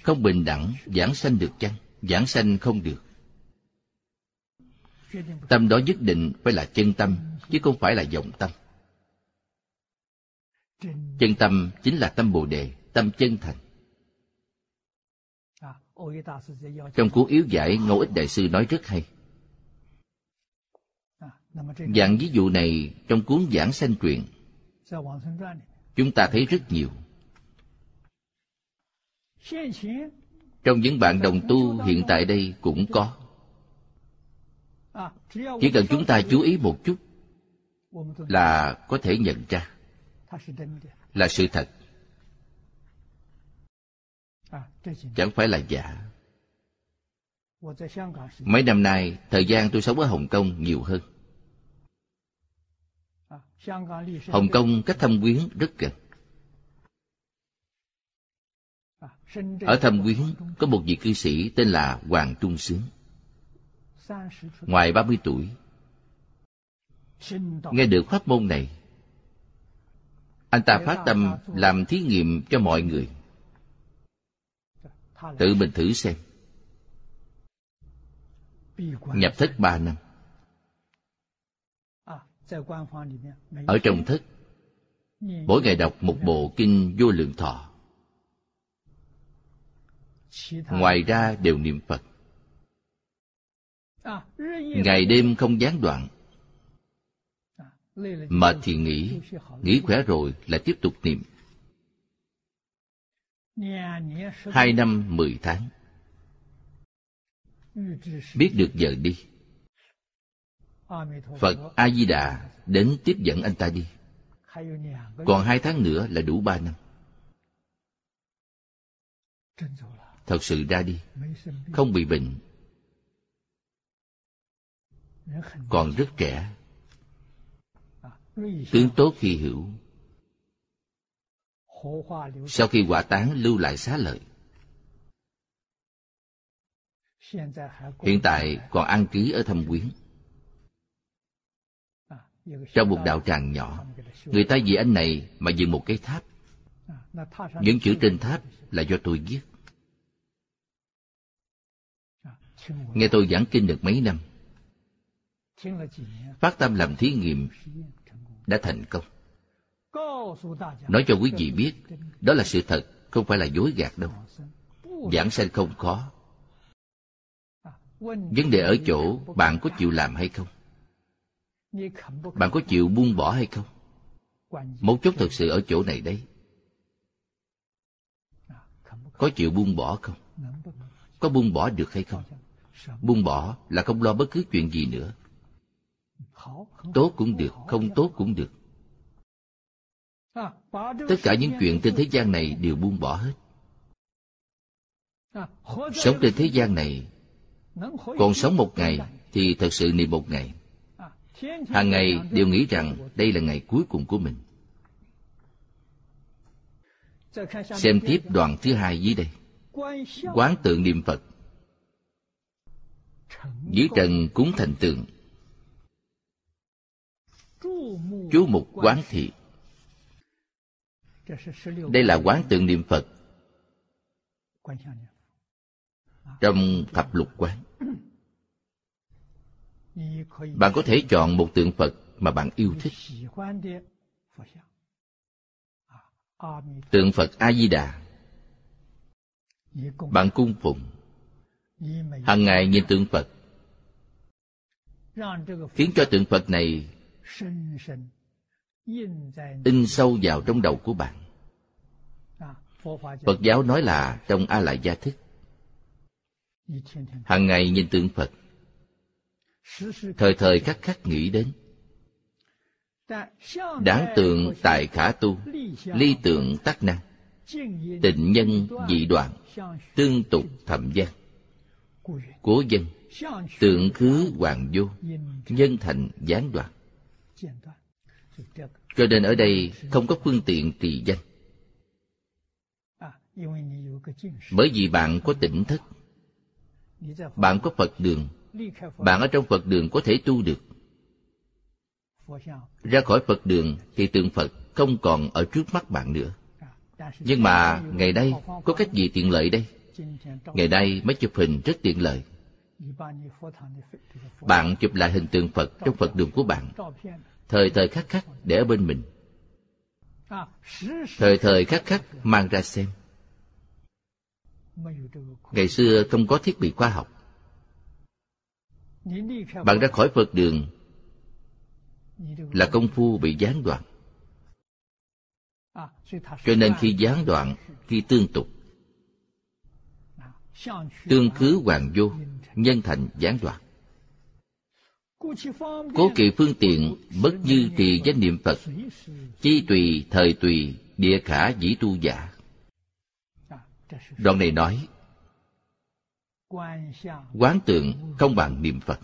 không bình đẳng, giảng sanh được chăng? Giảng sanh không được. Tâm đó nhất định phải là chân tâm, chứ không phải là vọng tâm. Chân tâm chính là tâm bồ đề, tâm chân thành. Trong cuốn yếu giải ngẫu ích đại sư nói rất hay. Dạng ví dụ này trong cuốn giảng sanh truyện, chúng ta thấy rất nhiều trong những bạn đồng tu hiện tại đây cũng có. Chỉ cần chúng ta chú ý một chút là có thể nhận ra là sự thật. Chẳng phải là giả. Mấy năm nay, thời gian tôi sống ở hồng kông nhiều hơn. Hồng kông cách thâm quyến rất gần. Ở thâm quyến có một vị cư sĩ tên là hoàng trung sướng. Ngoài ba mươi tuổi, nghe được pháp môn này, anh ta phát tâm làm thí nghiệm cho mọi người. Tự mình thử xem. Nhập thất ba năm. Ở trong thất, mỗi ngày đọc một bộ kinh vô lượng thọ ngoài ra đều niệm phật. ngày đêm không gián đoạn. mệt thì nghỉ nghỉ khỏe rồi lại tiếp tục niệm. Hai năm mười tháng. Biết được giờ đi. Phật a di đà đến tiếp dẫn anh ta đi. Còn hai tháng nữa là đủ ba năm thật sự ra đi, không bị bệnh. Còn rất trẻ, tướng tốt khi hữu. Sau khi quả tán, lưu lại xá lợi. Hiện tại còn an ký ở thâm quyến. Trong một đạo tràng nhỏ, người ta vì anh này mà dựng một cái tháp. Những chữ trên tháp là do tôi viết. Nghe tôi giảng kinh được mấy năm, phát tâm làm thí nghiệm đã thành công. Nói cho quý vị biết, đó là sự thật, không phải là dối gạt đâu. Giảng sanh không khó. Vấn đề ở chỗ, bạn có chịu làm hay không? Bạn có chịu buông bỏ hay không? Mấu chốt thực sự ở chỗ này đấy. Có chịu buông bỏ không? Có buông bỏ được hay không? Buông bỏ là không lo bất cứ chuyện gì nữa. Tốt cũng được, không tốt cũng được. Tất cả những chuyện trên thế gian này đều buông bỏ hết. Sống trên thế gian này, còn sống một ngày thì thật sự niệm một ngày. Hàng ngày đều nghĩ rằng đây là ngày cuối cùng của mình. Xem tiếp đoạn thứ hai dưới đây. Quán tượng niệm phật dưới trần cúng thành tượng chú mục quán thị. Đây là quán tượng niệm phật. Trong thập lục quán. Bạn có thể chọn một tượng phật mà bạn yêu thích. Tượng phật a di đà. Bạn cung phụng hàng ngày nhìn tượng phật. Khiến cho tượng phật này in sâu vào trong đầu của bạn. Phật giáo nói là trong a lại gia thức hàng ngày nhìn tượng phật. Thời thời khắc khắc nghĩ đến. Đáng tượng tại khả tu, ly tượng tắc năng, tịnh nhân dị đoạn, tương tục thậm gian cố dân, tượng khứ hoàng vô, nhân thành gián đoạn. Cho nên ở đây không có phương tiện trì danh. Bởi vì bạn có tỉnh thức, bạn có phật đường, bạn ở trong phật đường có thể tu được. Ra khỏi phật đường thì tượng phật không còn ở trước mắt bạn nữa. Nhưng mà ngày nay có cách gì tiện lợi đây? Ngày nay máy chụp hình rất tiện lợi. Bạn chụp lại hình tượng phật trong phật đường của bạn. Thời thời khắc khắc để ở bên mình. Thời thời khắc khắc mang ra xem. Ngày xưa không có thiết bị khoa học. Bạn ra khỏi phật đường là công phu bị gián đoạn. Cho nên khi gián đoạn, khi tương tục tương khứ hoàng vô, nhân thành gián đoạn. Cố kỵ phương tiện bất như trì danh niệm phật, chi tùy, thời tùy, địa khả dĩ tu giả. Đoạn này nói, quán tượng không bằng niệm phật.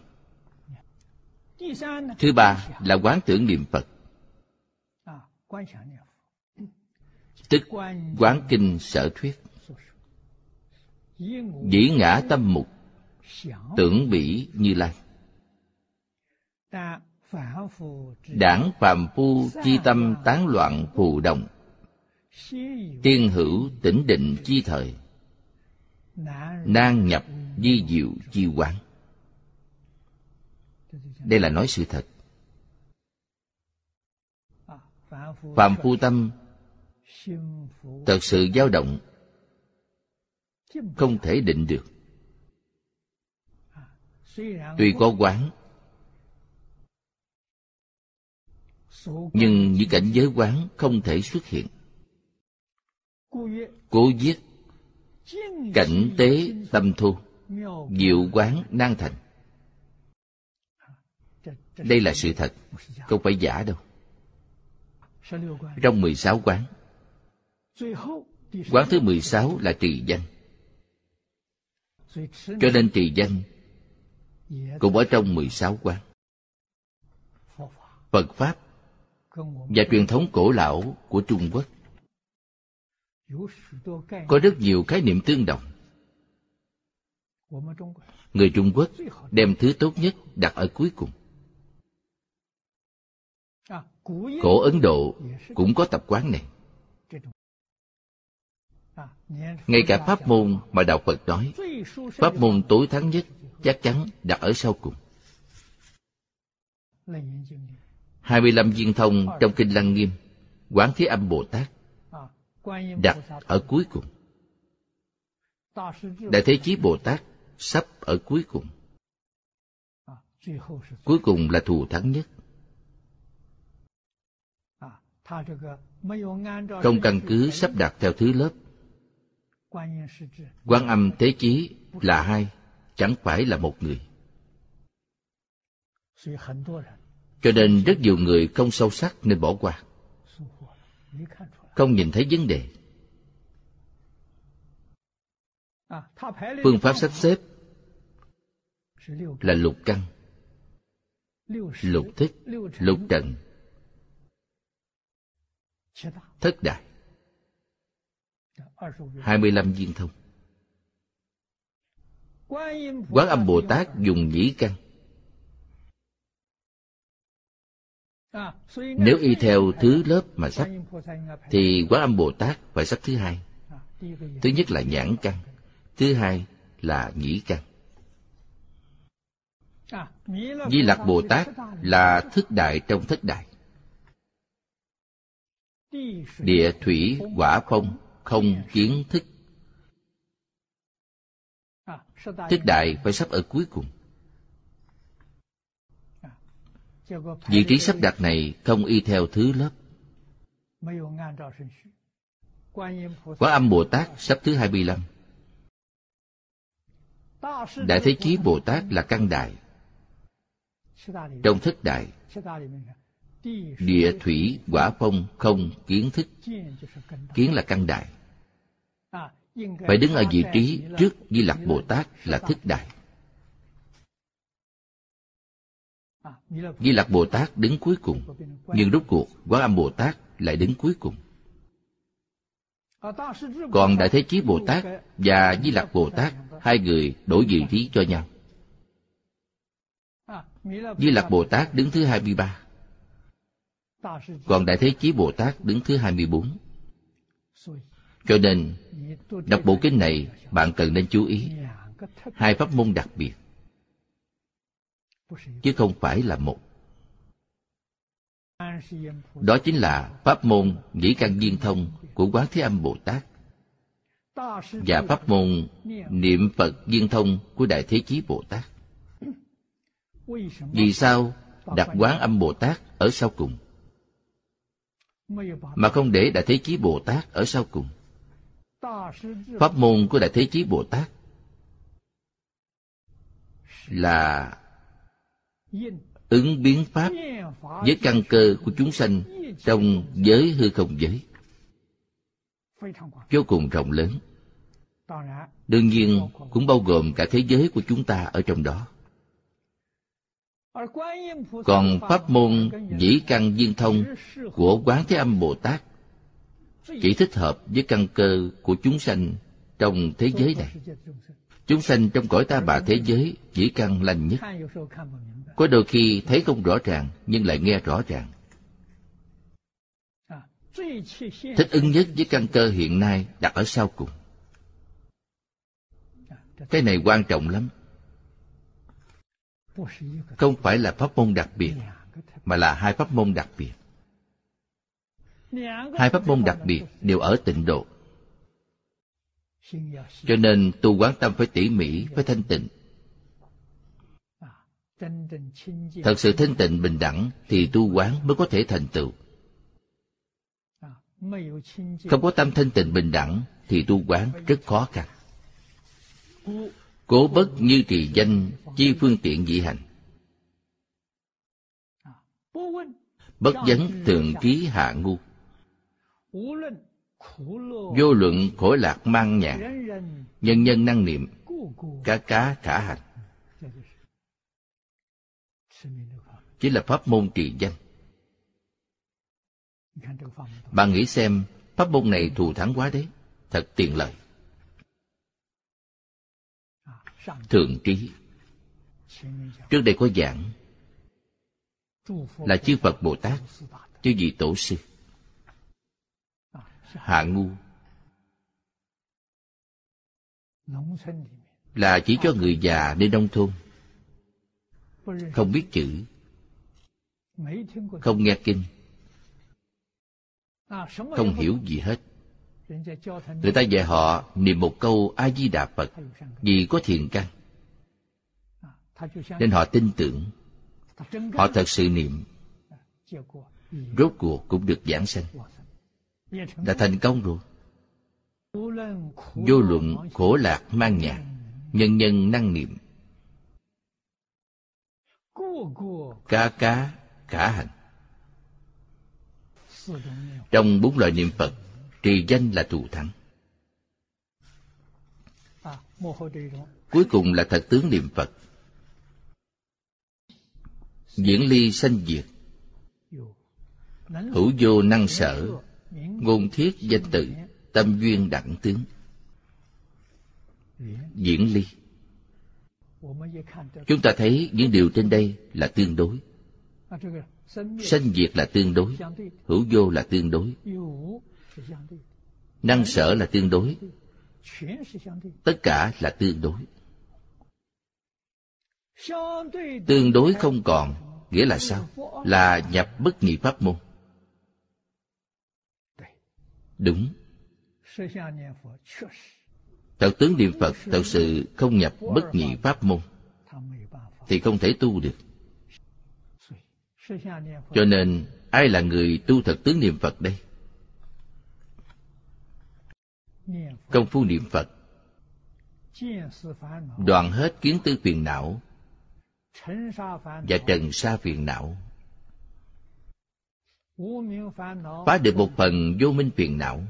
Thứ ba là quán tưởng niệm phật. Tức quán kinh sở thuyết dĩ ngã tâm mục, tưởng bỉ như lai. Đảng phàm phu chi tâm tán loạn phù đồng tiên hữu tỉnh định chi thời nan nhập di diệu chi quán. Đây là nói sự thật. Phạm phu tâm thật sự dao động không thể định được. Tuy có quán, nhưng những cảnh giới quán không thể xuất hiện. Cố viết cảnh tế tâm thu, diệu quán nan thành. Đây là sự thật, không phải giả đâu. Trong 16 quán quán thứ 16 là trì danh cho nên trì danh cũng ở trong 16 quan. Phật Pháp và truyền thống cổ lão của Trung Quốc có rất nhiều khái niệm tương đồng. Người trung quốc đem thứ tốt nhất đặt ở cuối cùng. Cổ ấn độ cũng có tập quán này ngay cả pháp môn mà đạo phật nói, pháp môn tối thắng nhất chắc chắn đặt ở sau cùng. 25 viên thông trong Kinh Lăng Nghiêm, Quán Thế Âm Bồ Tát, đặt ở cuối cùng. Đại Thế Chí Bồ Tát sắp ở cuối cùng. Cuối cùng là thù thắng nhất. Không căn cứ sắp đặt theo thứ lớp Quán âm Thế Chí là hai, Chẳng phải là một người. Cho nên rất nhiều người không sâu sắc nên bỏ qua. Không nhìn thấy vấn đề. Phương pháp sắp xếp là lục căn, lục thức, lục trần, thất đại hai mươi lăm viên thông. quán âm bồ tát dùng nhĩ căn. Nếu y theo thứ lớp mà sắp Thì Quán Âm Bồ Tát phải sắp thứ hai. Thứ nhất là nhãn căn Thứ hai là nhĩ căn. Di Lặc Bồ Tát là thức đại trong thất đại. Địa thủy quả phong không kiến thức Thức đại phải sắp ở cuối cùng Vị trí sắp đặt này không y theo thứ lớp. Quán âm Bồ Tát sắp thứ 25. Đại Thế Chí Bồ Tát là căn đại. Trong thất đại, địa thủy quả phong không kiến thức. Kiến là căn đại. Phải đứng ở vị trí trước Di Lặc Bồ Tát là thức đại. Di Lặc Bồ Tát đứng cuối cùng, nhưng rốt cuộc Quán Âm Bồ Tát lại đứng cuối cùng. Còn Đại Thế Chí Bồ Tát và Di Lặc Bồ Tát hai người đổi vị trí cho nhau. Di Lặc Bồ Tát đứng thứ hai mươi ba, còn Đại Thế Chí Bồ Tát đứng thứ hai mươi bốn. Cho nên, đọc bộ kinh này bạn cần nên chú ý. Hai pháp môn đặc biệt chứ không phải là một. Đó chính là pháp môn nhĩ căn viên thông của quán thế âm bồ tát và pháp môn niệm phật viên thông của đại thế chí bồ tát. Vì sao đặt quán âm bồ tát ở sau cùng? Mà không để đại thế chí bồ tát ở sau cùng. Pháp môn của đại thế chí bồ tát là ứng biến pháp với căn cơ của chúng sanh trong giới hư không giới. Vô cùng rộng lớn. Đương nhiên cũng bao gồm cả thế giới của chúng ta ở trong đó còn pháp môn dĩ căn viên thông của quán thế âm bồ tát chỉ thích hợp với căn cơ của chúng sanh trong thế giới này. Chúng sanh trong cõi ta bà thế giới dĩ căn lành nhất. Có đôi khi thấy không rõ ràng, nhưng lại nghe rõ ràng. Thích ứng nhất với căn cơ hiện nay đặt ở sau cùng. Cái này quan trọng lắm không phải là pháp môn đặc biệt, mà là hai pháp môn đặc biệt. Hai pháp môn đặc biệt đều ở tịnh độ. Cho nên tu quán tâm phải tỉ mỉ phải thanh tịnh. Thật sự thanh tịnh bình đẳng thì tu quán mới có thể thành tựu. Không có tâm thanh tịnh bình đẳng thì tu quán rất khó khăn cố bất như trì danh, chi phương tiện dị hành. Bất vấn thường trí hạ ngu. Vô luận khổ lạc mang nhàn, nhân nhân năng niệm, cá cá khả hành. Chỉ là pháp môn trì danh. Bạn nghĩ xem, pháp môn này thù thắng quá đấy, thật tiện lợi thượng trí. Trước đây có giảng là chư phật bồ tát, chư vị tổ sư, hạ ngu. Là chỉ cho người già nơi nông thôn, không biết chữ, không nghe kinh, không hiểu gì hết người ta dạy họ niệm một câu a di đà phật vì có thiền căn. Nên họ tin tưởng. Họ thật sự niệm. Rốt cuộc cũng được giảng sanh. Đã thành công rồi. Vô luận khổ lạc mang nhạc, nhân nhân năng niệm. Cá cá khả hành. Trong bốn loại niệm phật trì danh là thù thắng. Cuối cùng là thật tướng niệm phật. Diễn ly sanh diệt. Hữu vô năng sở ngôn thiết danh tự tâm duyên đẳng tướng. Diễn ly. Chúng ta thấy những điều trên đây là tương đối. Sanh diệt. Là tương đối. Hữu vô là tương đối năng sở là tương đối. Tất cả là tương đối. Tương đối không còn, nghĩa là sao? Là nhập bất nhị pháp môn. Đúng. Thật tướng niệm phật thật sự không nhập bất nhị pháp môn, thì không thể tu được. Cho nên, ai là người tu thật tướng niệm phật đây? Công phu niệm phật. Đoạn hết kiến tư phiền não và trần sa phiền não. Phá được một phần vô minh phiền não.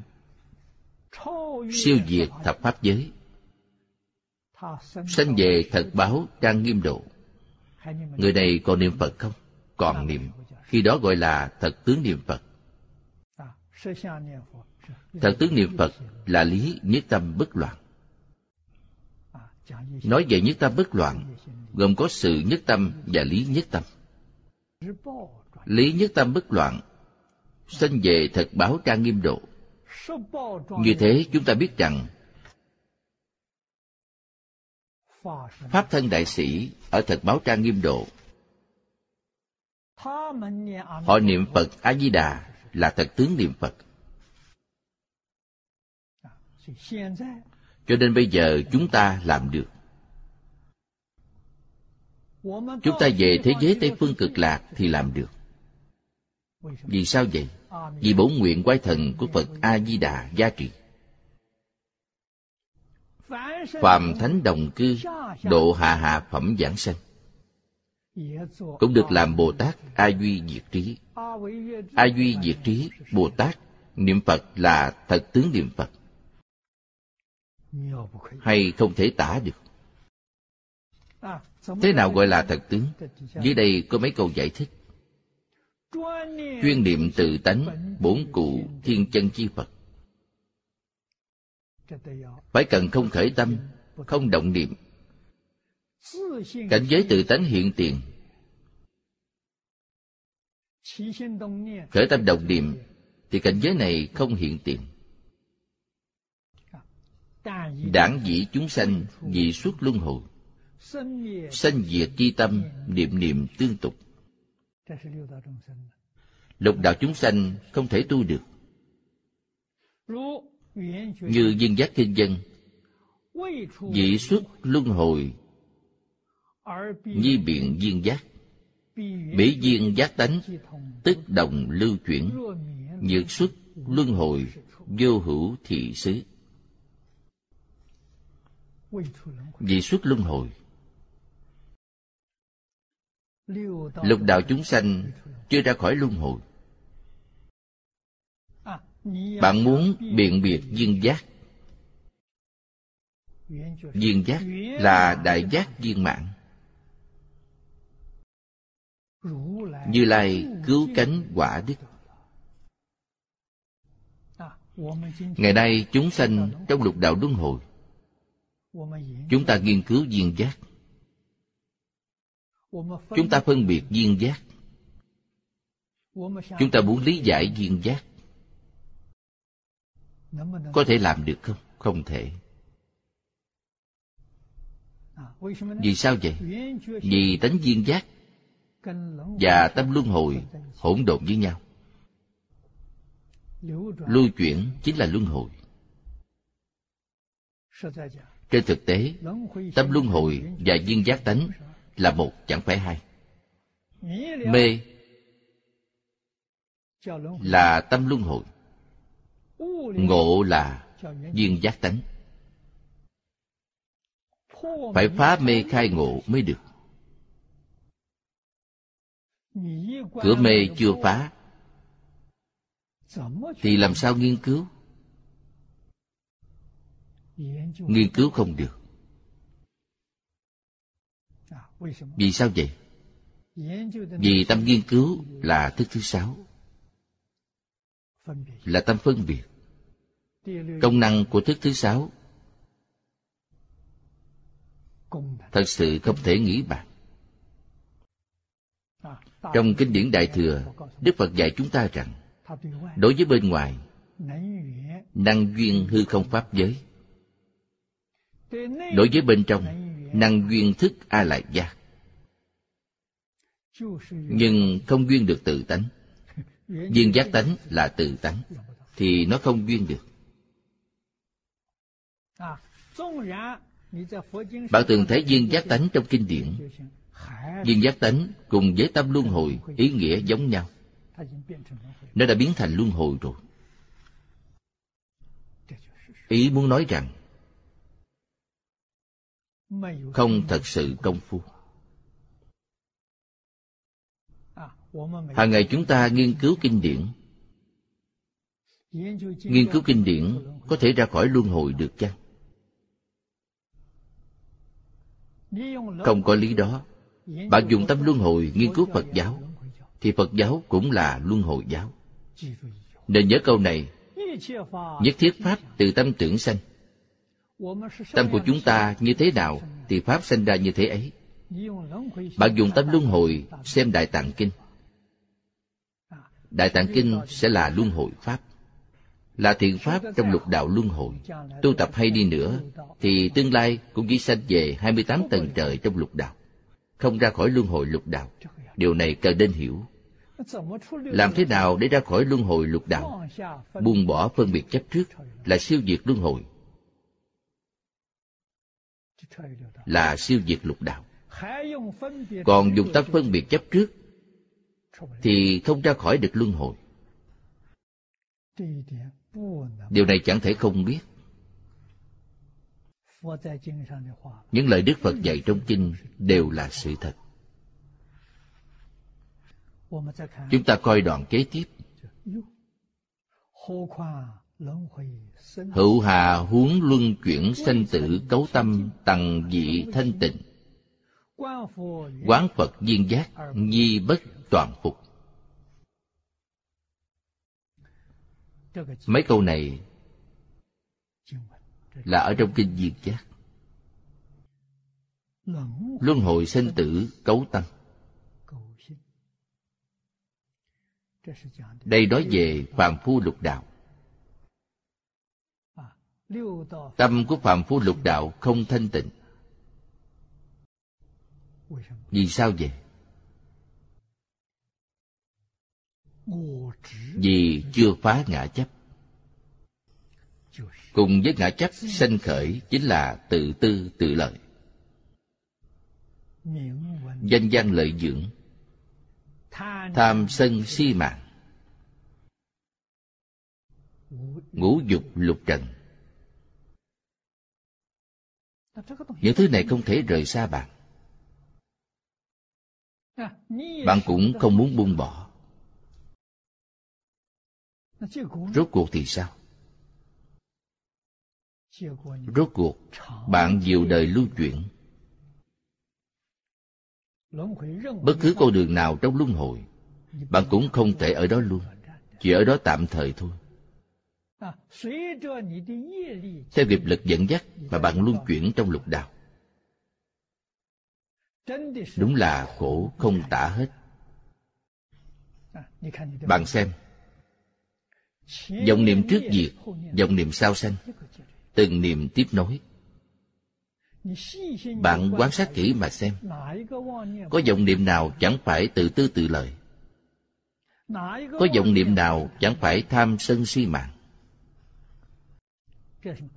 Siêu diệt thập pháp giới. Sanh về thật báo trang nghiêm độ. Người này còn niệm phật không? Còn niệm. Khi đó gọi là thật tướng niệm phật thật tướng niệm phật là lý nhất tâm bất loạn. Nói về nhất tâm bất loạn, gồm có sự nhất tâm và lý nhất tâm. Lý nhất tâm bất loạn, sanh về thật báo trang nghiêm độ. Như thế chúng ta biết rằng, pháp thân đại sĩ ở thật báo trang nghiêm độ. Họ niệm phật a di đà là thật tướng niệm phật cho nên bây giờ chúng ta làm được. Chúng ta về thế giới tây phương cực lạc thì làm được. Vì sao vậy? Vì bổn nguyện quái thần của phật a di đà gia trì. Phàm thánh đồng cư độ hạ hạ phẩm giảng sanh. Cũng được làm bồ tát a duy diệt trí. A duy diệt trí bồ tát niệm phật là thật tướng niệm phật hay không thể tả được? Thế nào gọi là thật tướng? Dưới đây có mấy câu giải thích. Chuyên niệm tự tánh bốn cụ thiên chân chi phật. Phải cần không khởi tâm, không động niệm. Cảnh giới tự tánh hiện tiền. Khởi tâm động niệm, thì cảnh giới này không hiện tiền đảng dĩ chúng sanh dị xuất luân hồi. Sanh diệt chi tâm, niệm niệm tương tục. Lục đạo chúng sanh không thể tu được. Như viên giác kinh dân dị xuất luân hồi, nhi biện viên giác. Bỉ viên giác tánh, tức đồng lưu chuyển, nhược xuất luân hồi, vô hữu thị xứ vì xuất luân hồi. Lục đạo chúng sanh chưa ra khỏi luân hồi. Bạn muốn biện biệt duyên giác. Duyên giác là đại giác viên mạng, như lai cứu cánh quả đức. Ngày nay chúng sanh trong lục đạo luân hồi chúng ta nghiên cứu viên giác. Chúng ta phân biệt viên giác. Chúng ta muốn lý giải viên giác. Có thể làm được không? Không thể. Vì sao vậy? Vì tánh viên giác và tâm luân hồi hỗn độn với nhau. Lưu chuyển chính là luân hồi trên thực tế, tâm luân hồi và duyên giác tánh là một chẳng phải hai. Mê là tâm luân hồi, ngộ là duyên giác tánh. Phải phá mê khai ngộ mới được. Cửa mê chưa phá, thì làm sao nghiên cứu? Nghiên cứu không được. Vì sao vậy? Vì tâm nghiên cứu là thức thứ sáu. Là tâm phân biệt. Công năng của thức thứ sáu thật sự không thể nghĩ bàn. Trong kinh điển đại thừa, đức phật dạy chúng ta rằng, đối với bên ngoài, năng duyên hư không pháp giới đối với bên trong, năng duyên thức a lại gia nhưng không duyên được tự tánh. Duyên giác tánh là tự tánh, thì nó không duyên được. Bạn từng thấy duyên giác tánh trong kinh điển. Duyên giác tánh cùng với tâm luân hồi ý nghĩa giống nhau. Nó đã biến thành luân hồi rồi. Ý muốn nói rằng không thật sự công phu. Hàng ngày chúng ta nghiên cứu kinh điển. Nghiên cứu kinh điển có thể ra khỏi luân hồi được chăng? Không có lý đó. Bạn dùng tâm luân hồi nghiên cứu phật giáo, thì phật giáo cũng là luân hồi giáo. Nên nhớ câu này. Nhất thiết pháp từ tâm tưởng sanh tâm của chúng ta như thế nào thì pháp sanh ra như thế ấy. Bạn dùng tâm luân hồi xem đại tạng kinh. Đại tạng kinh sẽ là luân hồi pháp. Là thiện pháp trong lục đạo luân hồi. Tu tập hay đi nữa thì tương lai cũng chỉ sanh về 28 tầng trời trong lục đạo. Không ra khỏi luân hồi lục đạo. Điều này cần nên hiểu. Làm thế nào để ra khỏi luân hồi lục đạo? Buông bỏ phân biệt chấp trước là siêu diệt luân hồi là siêu diệt lục đạo. Còn dùng tâm phân biệt chấp trước thì không ra khỏi được luân hồi. Điều này chẳng thể không biết. Những lời đức phật dạy trong kinh đều là sự thật. Chúng ta coi đoạn kế tiếp hữu hà huống luân chuyển sanh tử cấu tâm tầng dị thanh tịnh. Quán phật duyên giác nhi bất toàn phục. Mấy câu này là ở trong kinh diệt giác. Luân hồi sinh tử cấu tăng đây nói về phàm phu lục đạo tâm của phàm phu lục đạo không thanh tịnh. Vì sao vậy? Vì chưa phá ngã chấp. Cùng với ngã chấp sanh khởi chính là tự tư tự lợi. Danh văn lợi dưỡng. Tham sân si mạng. Ngũ dục lục trần những thứ này không thể rời xa bạn. Bạn cũng không muốn buông bỏ. Rốt cuộc thì sao? Rốt cuộc, bạn nhiều đời lưu chuyển. Bất cứ con đường nào trong luân hồi, bạn cũng không thể ở đó luôn, chỉ ở đó tạm thời thôi theo nghiệp lực dẫn dắt mà bạn luân chuyển trong lục đạo. đúng là khổ không tả hết. bạn xem. Dòng niệm trước diệt dòng niệm sau sanh. Từng niệm tiếp nối. bạn quan sát kỹ mà xem. có vọng niệm nào chẳng phải tự tư tự lợi? Có vọng niệm nào chẳng phải tham sân si mạng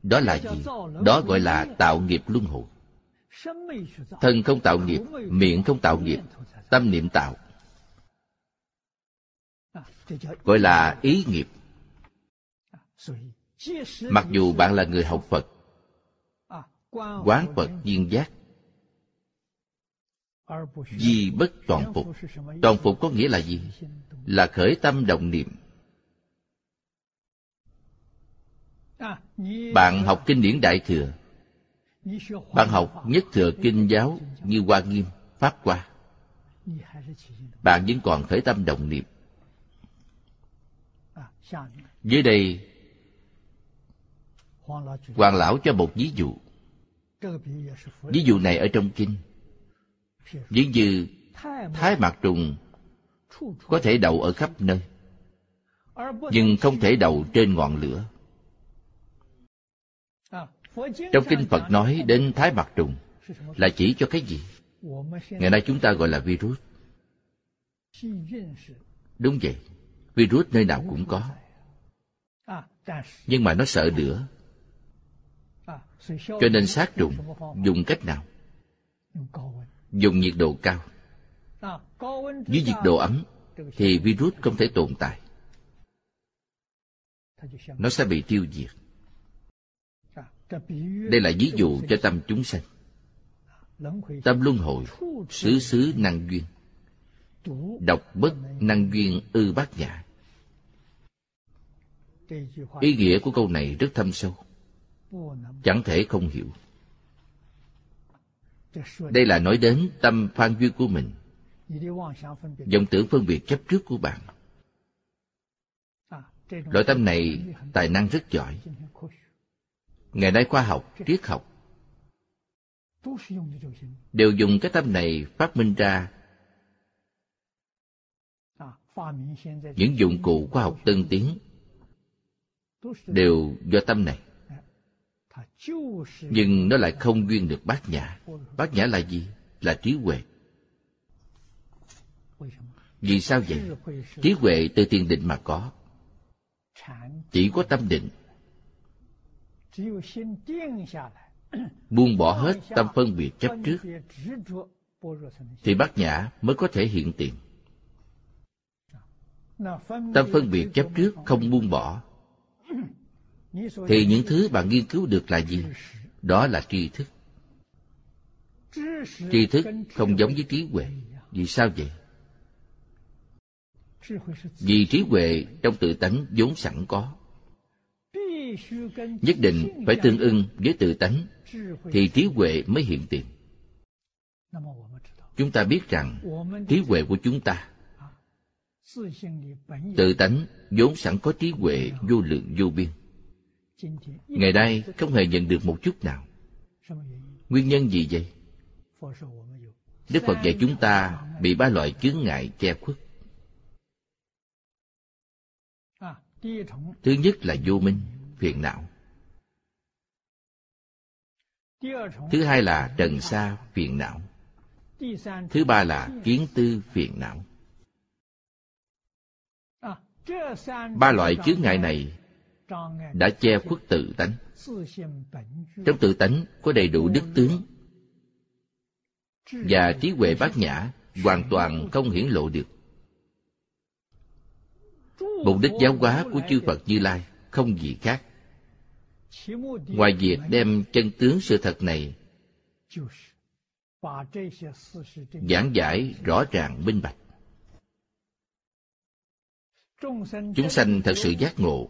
đó là gì? Đó gọi là tạo nghiệp luân hồi. Thân không tạo nghiệp, miệng không tạo nghiệp, tâm niệm tạo. Gọi là ý nghiệp. Mặc dù bạn là người học phật quán phật viên giác, vì bất toàn phục. Toàn phục có nghĩa là gì? Là khởi tâm động niệm. Bạn học kinh điển đại thừa. Bạn học nhất thừa kinh giáo như hoa nghiêm, pháp hoa. Bạn vẫn còn khởi tâm động niệm. Dưới đây, hoàng lão cho một ví dụ. Ví dụ này ở trong kinh. Ví như thái mạc trùng có thể đậu ở khắp nơi, nhưng không thể đậu trên ngọn lửa trong kinh phật nói đến thái mặt trùng là chỉ cho cái gì? Ngày nay chúng ta gọi là virus. Đúng vậy, virus nơi nào cũng có. Nhưng mà nó sợ lửa. Cho nên sát trùng dùng cách nào? Dùng nhiệt độ cao. Dưới nhiệt độ ấm thì virus không thể tồn tại. Nó sẽ bị tiêu diệt đây là ví dụ cho tâm chúng sanh. Tâm luân hồi, xứ xứ năng duyên. Độc bất năng duyên ư bát nhã. Ý nghĩa của câu này rất thâm sâu. Chẳng thể không hiểu. Đây là nói đến tâm phan duyên của mình. Vọng tưởng phân biệt chấp trước của bạn. Loại tâm này tài năng rất giỏi ngày nay khoa học, triết học. Đều dùng cái tâm này phát minh ra. Những dụng cụ khoa học tân tiến đều do tâm này. Nhưng nó lại không duyên được bát nhã. Bát nhã là gì? Là trí huệ. Vì sao vậy? Trí huệ từ tiền định mà có. Chỉ có tâm định. buông bỏ hết tâm phân biệt chấp trước. thì bát nhã mới có thể hiện tiền. Tâm phân biệt chấp trước không? buông bỏ. Thì những thứ bạn nghiên cứu được là gì? Đó là tri thức. Tri thức không giống với trí huệ. vì sao vậy? Vì trí huệ trong tự tánh vốn sẵn có nhất định phải tương ưng với tự tánh, thì trí huệ mới hiện tiền. Chúng ta biết rằng trí huệ của chúng ta, tự tánh vốn sẵn có trí huệ vô lượng vô biên. Ngày nay không hề nhận được một chút nào. Nguyên nhân gì vậy? Đức phật dạy chúng ta bị ba loại chướng ngại che khuất. Thứ nhất là vô minh phiền não. Thứ hai là trần sa phiền não. Thứ ba là kiến tư phiền não. Ba loại chướng ngại này đã che khuất tự tánh. Trong tự tánh có đầy đủ đức tướng và trí huệ bát nhã hoàn toàn không hiển lộ được. Mục đích giáo hóa của chư phật như lai không gì khác ngoài việc đem chân tướng sự thật này, giảng giải rõ ràng, minh bạch. Chúng sanh thật sự giác ngộ,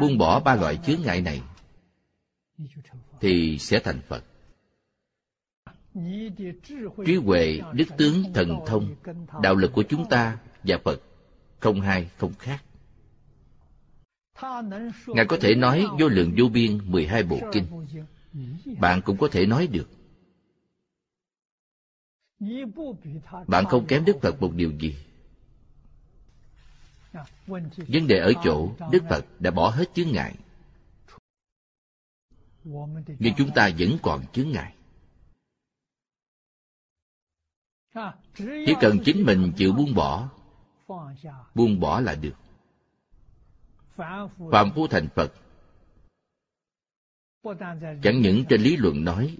buông bỏ ba loại chướng ngại này, thì sẽ thành phật. Trí huệ, đức tướng thần thông, đạo lực của chúng ta và phật không hai, không khác ngài có thể nói vô lượng vô biên 12 bộ kinh. Bạn cũng có thể nói được. Bạn không kém đức phật một điều gì. Vấn đề ở chỗ đức phật đã bỏ hết chướng ngại. Nhưng chúng ta vẫn còn chướng ngại. Chỉ cần chính mình chịu buông bỏ buông bỏ là được phạm phu thành phật. Chẳng những trên lý luận nói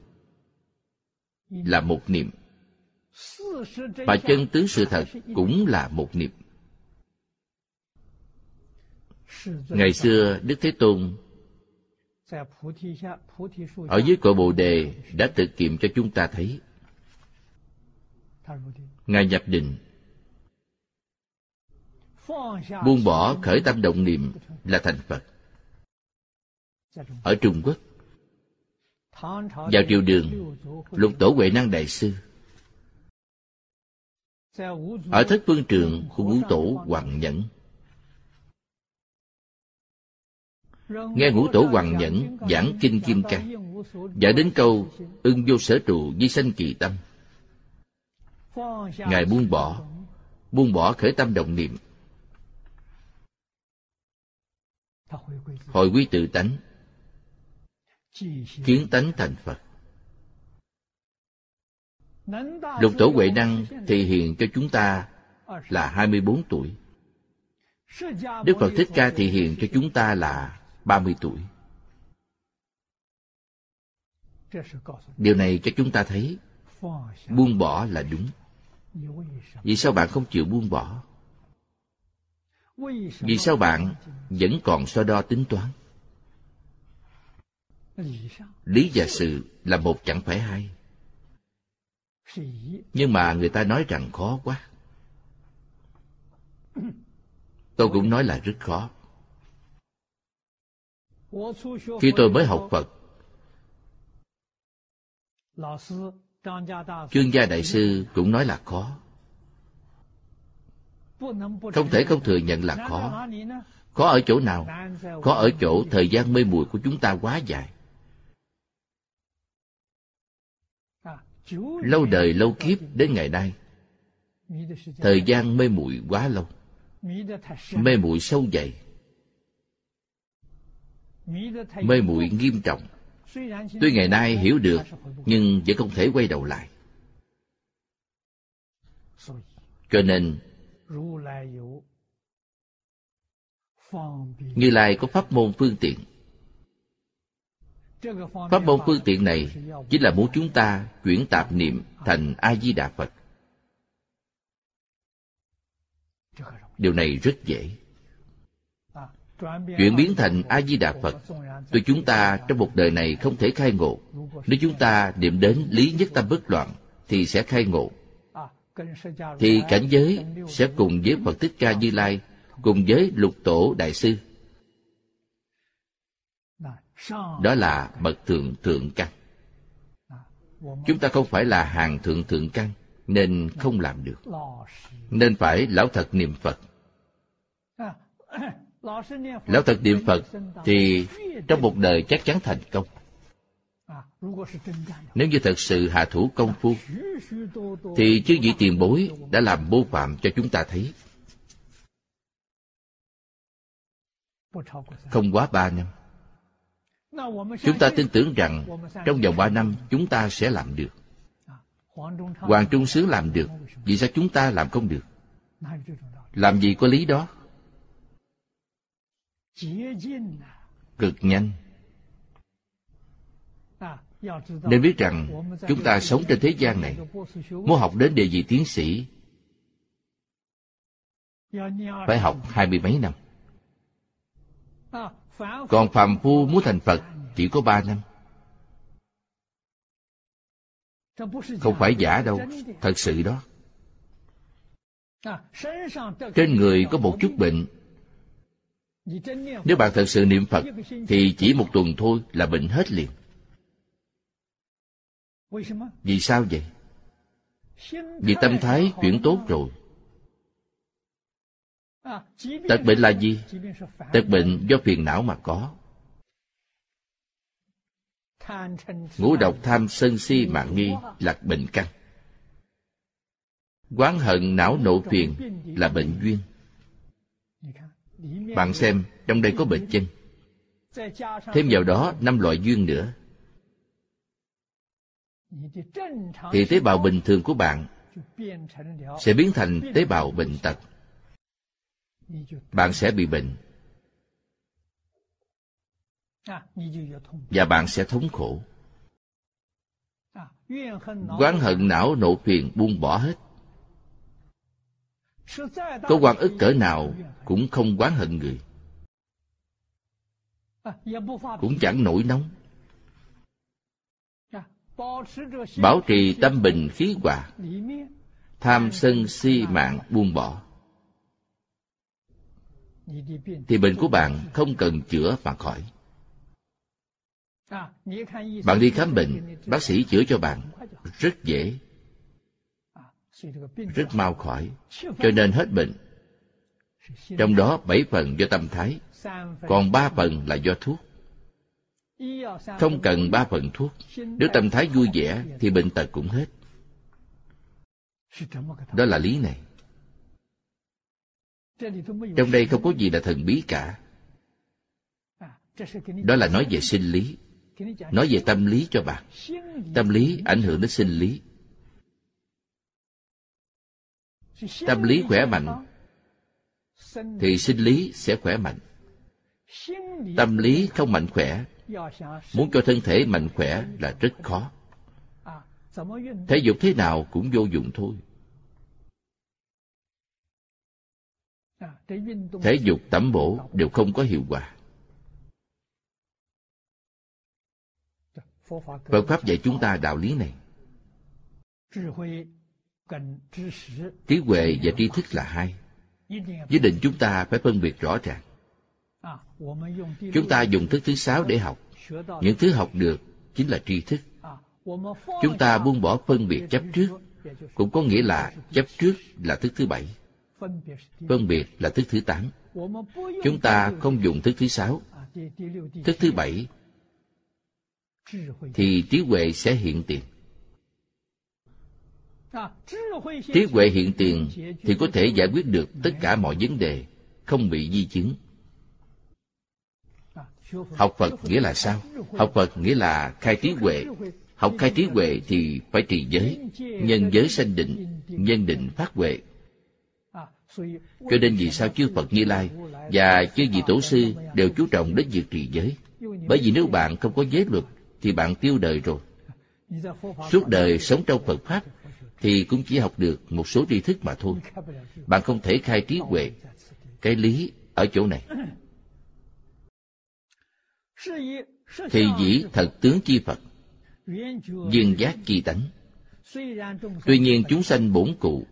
là một niệm, mà chân tướng sự thật cũng là một niệm. Ngày xưa, đức thế tôn ở dưới cội bồ đề đã tự kiệm cho chúng ta thấy. Ngài nhập định buông bỏ khởi tâm động niệm là thành phật. Ở trung quốc, vào triều đường, lục tổ huệ năng đại sư, ở thất phương trường của ngũ tổ hoàng nhẫn. Nghe ngũ tổ hoàng nhẫn giảng kinh kim cang, và đến câu ưng vô sở trụ di sanh kỳ tâm, ngài buông bỏ buông bỏ khởi tâm động niệm. Hồi quy tự tánh, kiến tánh thành phật. Lục tổ huệ năng thì hiện cho chúng ta là 24 tuổi. Đức phật thích ca thì hiện cho chúng ta là 30 tuổi. Điều này cho chúng ta thấy buông bỏ là đúng. Vì sao bạn không chịu buông bỏ? Vì sao bạn vẫn còn so đo tính toán? Lý và sự là một chẳng phải hai. Nhưng mà người ta nói rằng khó quá. Tôi cũng nói là rất khó. Khi tôi mới học phật, chuyên gia đại sư cũng nói là khó không thể không thừa nhận là khó. Khó ở chỗ nào? Khó ở chỗ thời gian mê muội của chúng ta quá dài. Lâu đời, lâu kiếp đến ngày nay, thời gian mê muội quá lâu. Mê muội sâu dày. Mê muội nghiêm trọng. Tuy ngày nay hiểu được, nhưng vẫn không thể quay đầu lại. Cho nên như lai có pháp môn phương tiện. pháp môn phương tiện này chính là muốn chúng ta chuyển tạp niệm thành a di đà phật điều này rất dễ. chuyển biến thành a di đà phật tuy chúng ta trong một đời này không thể khai ngộ. nếu chúng ta niệm đến lý nhất tâm bất loạn thì sẽ khai ngộ thì cảnh giới sẽ cùng với phật thích ca như lai, cùng với lục tổ đại sư. Đó là bậc thượng thượng căn. Chúng ta không phải là hàng thượng thượng căn, nên không làm được. Nên phải lão thật niệm phật. Lão thật niệm phật thì trong một đời chắc chắn thành công nếu như thật sự hạ thủ công phu, thì chứ vị tiền bối đã làm mô phạm cho chúng ta thấy. Không quá ba năm. Chúng ta tin tưởng rằng trong vòng ba năm chúng ta sẽ làm được. Hoàng trung sứ làm được, vì sao chúng ta làm không được? Làm gì có lý đó? Cực nhanh nên biết rằng chúng ta sống trên thế gian này muốn học đến đề gì tiến sĩ phải học hai mươi mấy năm. Còn phàm phu muốn thành phật chỉ có ba năm. Không phải giả đâu thật sự đó. Trên người có một chút bệnh. Nếu bạn thật sự niệm phật thì chỉ một tuần thôi là bệnh hết liền vì sao? Vậy? Vì tâm thái chuyển tốt rồi. Tật bệnh là gì? tật bệnh do phiền não mà có. Ngũ độc tham sân si mạng nghi là bệnh căn. Quán hận não nộ phiền là bệnh duyên. Bạn xem trong đây có bệnh chân. thêm vào đó năm loại duyên nữa thì tế bào bình thường của bạn sẽ biến thành tế bào bệnh tật. Bạn sẽ bị bệnh. Và bạn sẽ thống khổ. Quán hận não nộ phiền buông bỏ hết. Có quan ức cỡ nào cũng không quán hận người. Cũng chẳng nổi nóng bảo trì tâm bình khí hòa. Tham sân si mạng buông bỏ. Thì bệnh của bạn không cần chữa mà khỏi. Bạn đi khám bệnh, bác sĩ chữa cho bạn. Rất dễ. Rất mau khỏi. Cho nên hết bệnh. Trong đó bảy phần do tâm thái, còn ba phần là do thuốc không cần ba phần thuốc. Nếu tâm thái vui vẻ, thì bệnh tật cũng hết. Đó là lý này. Trong đây không có gì là thần bí cả. Đó là nói về sinh lý. Nói về tâm lý cho bạn. Tâm lý ảnh hưởng đến sinh lý. Tâm lý khỏe mạnh, thì sinh lý sẽ khỏe mạnh. Tâm lý không mạnh khỏe muốn cho thân thể mạnh khỏe là rất khó thể dục thế nào cũng vô dụng thôi thể dục tẩm bổ đều không có hiệu quả Phật Pháp dạy chúng ta đạo lý này. Trí huệ và tri thức là hai. Nhất định chúng ta phải phân biệt rõ ràng. À, Chúng ta dùng thức thứ sáu để học. Những thứ học được chính là tri thức. Chúng ta buông bỏ phân biệt chấp trước, cũng có nghĩa là chấp trước là thức thứ bảy. Phân biệt là thức thứ tám. Chúng ta không dùng thức thứ sáu. Thức thứ bảy thì trí huệ sẽ hiện tiền trí huệ hiện tiền thì có thể giải quyết được tất cả mọi vấn đề không bị di chứng học phật nghĩa là sao? Học phật nghĩa là khai trí huệ. Học khai trí huệ thì phải trì giới, nhân giới sanh định, nhân định phát huệ. Cho nên vì sao chư phật như lai và chư vị tổ sư đều chú trọng đến việc trì giới? Bởi vì nếu bạn không có giới luật thì bạn tiêu đời rồi. Suốt đời sống trong phật pháp thì cũng chỉ học được một số tri thức mà thôi. Bạn không thể khai trí huệ. Cái lý ở chỗ này thì dĩ thật tướng chi phật, duyên giác chi tánh. Tuy nhiên chúng sanh bổn cụ,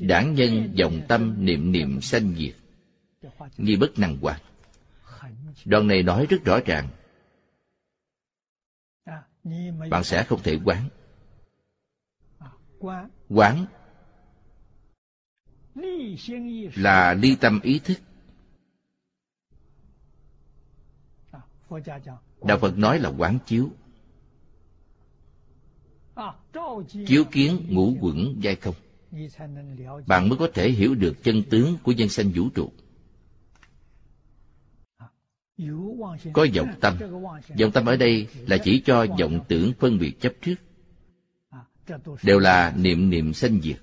đảng nhân dòng tâm niệm niệm sanh diệt, nghi bất năng hoạt đoạn này nói rất rõ ràng. Bạn sẽ không thể quán. Quán là ly tâm ý thức. Đạo phật nói là quán chiếu. chiếu kiến ngũ quẩn giai không. bạn mới có thể hiểu được chân tướng của nhân sanh vũ trụ. Có vọng tâm. vọng tâm ở đây là chỉ cho vọng tưởng phân biệt chấp trước. Đều là niệm niệm sanh diệt.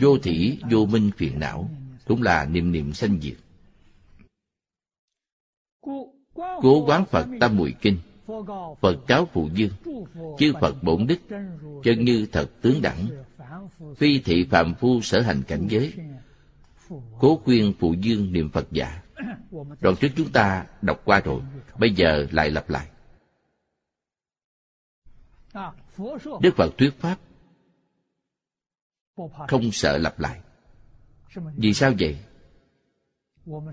Vô thỉ vô minh phiền não cũng là niệm niệm sanh diệt cố quán phật tam mùi kinh. Phật cáo phụ dương. Chư phật bổn đức chân như thật tướng đẳng. Phi thị phạm phu sở hành cảnh giới. Cố khuyên phụ dương niệm phật giả. Đoạn trước chúng ta đọc qua rồi bây giờ lại lặp lại. Đức phật thuyết pháp không sợ lặp lại. Vì sao vậy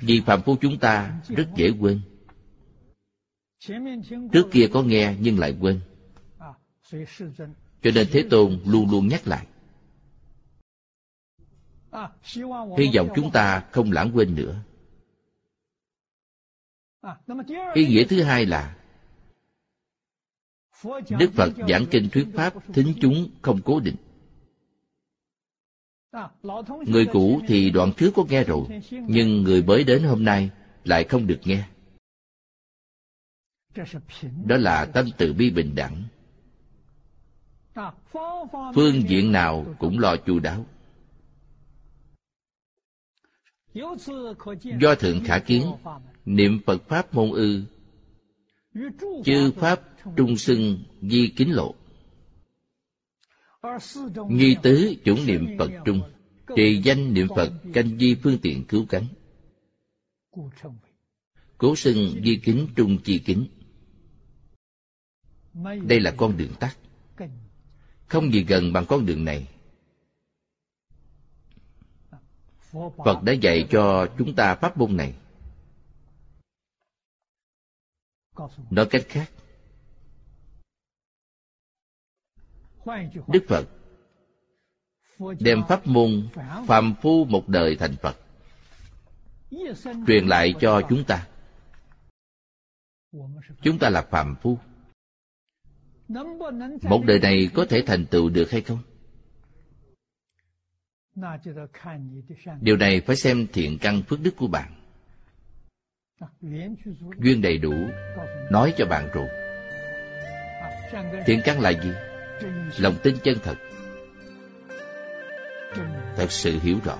vì phạm phu chúng ta, rất dễ quên. Trước kia có nghe nhưng lại quên. Cho nên thế tôn luôn luôn nhắc lại. Hy vọng chúng ta không lãng quên nữa. Ý nghĩa thứ hai là, đức phật giảng kinh thuyết pháp thính chúng không cố định. Người cũ thì đoạn trước có nghe rồi, nhưng người mới đến hôm nay lại không được nghe. Đó là tâm từ bi bình đẳng. Phương diện nào cũng lo chu đáo. Do thượng khả kiến, niệm Phật Pháp môn ư, chư Pháp trung xưng di kính lộ. Nghi tứ chủng niệm Phật trung, trì danh niệm Phật canh di phương tiện cứu cánh. Cố xưng di kính trung chi kính. Đây là con đường tắt. Không gì gần bằng con đường này. Phật đã dạy cho chúng ta pháp môn này. Nói cách khác, Đức Phật đem pháp môn phàm phu một đời thành Phật truyền lại cho chúng ta. Chúng ta là phàm phu. Một đời này có thể thành tựu được hay không? Điều này phải xem thiện căn phước đức của bạn. Duyên đầy đủ, nói cho bạn rồi. Thiện căn là gì? Lòng tin chân thật. Thật sự hiểu rõ.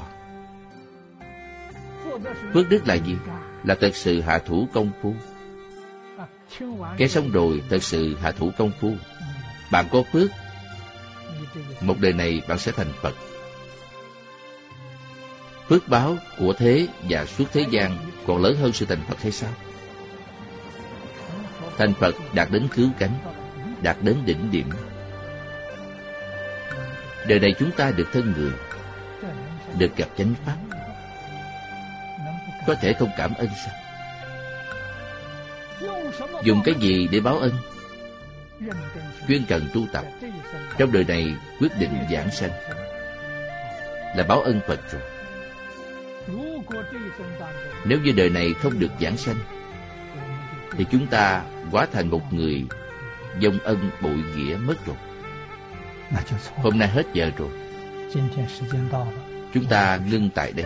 Phước đức là gì? Là thật sự hạ thủ công phu. Cái xong rồi thật sự hạ thủ công phu. Bạn có phước, một đời này bạn sẽ thành Phật phước báo của thế và suốt thế gian còn lớn hơn sự thành Phật hay sao? Thành Phật đạt đến cứu cánh, đạt đến đỉnh điểm. Đời này chúng ta được thân người, được gặp chánh pháp. Có thể không cảm ơn sao? Dùng cái gì để báo ân? Chuyên cần tu tập Trong đời này quyết định giảng sanh Là báo ân Phật rồi nếu như đời này không được giảng sanh Thì chúng ta hóa thành một người Dông ân bội nghĩa mất rồi Hôm nay hết giờ rồi. Chúng ta ngưng tại đây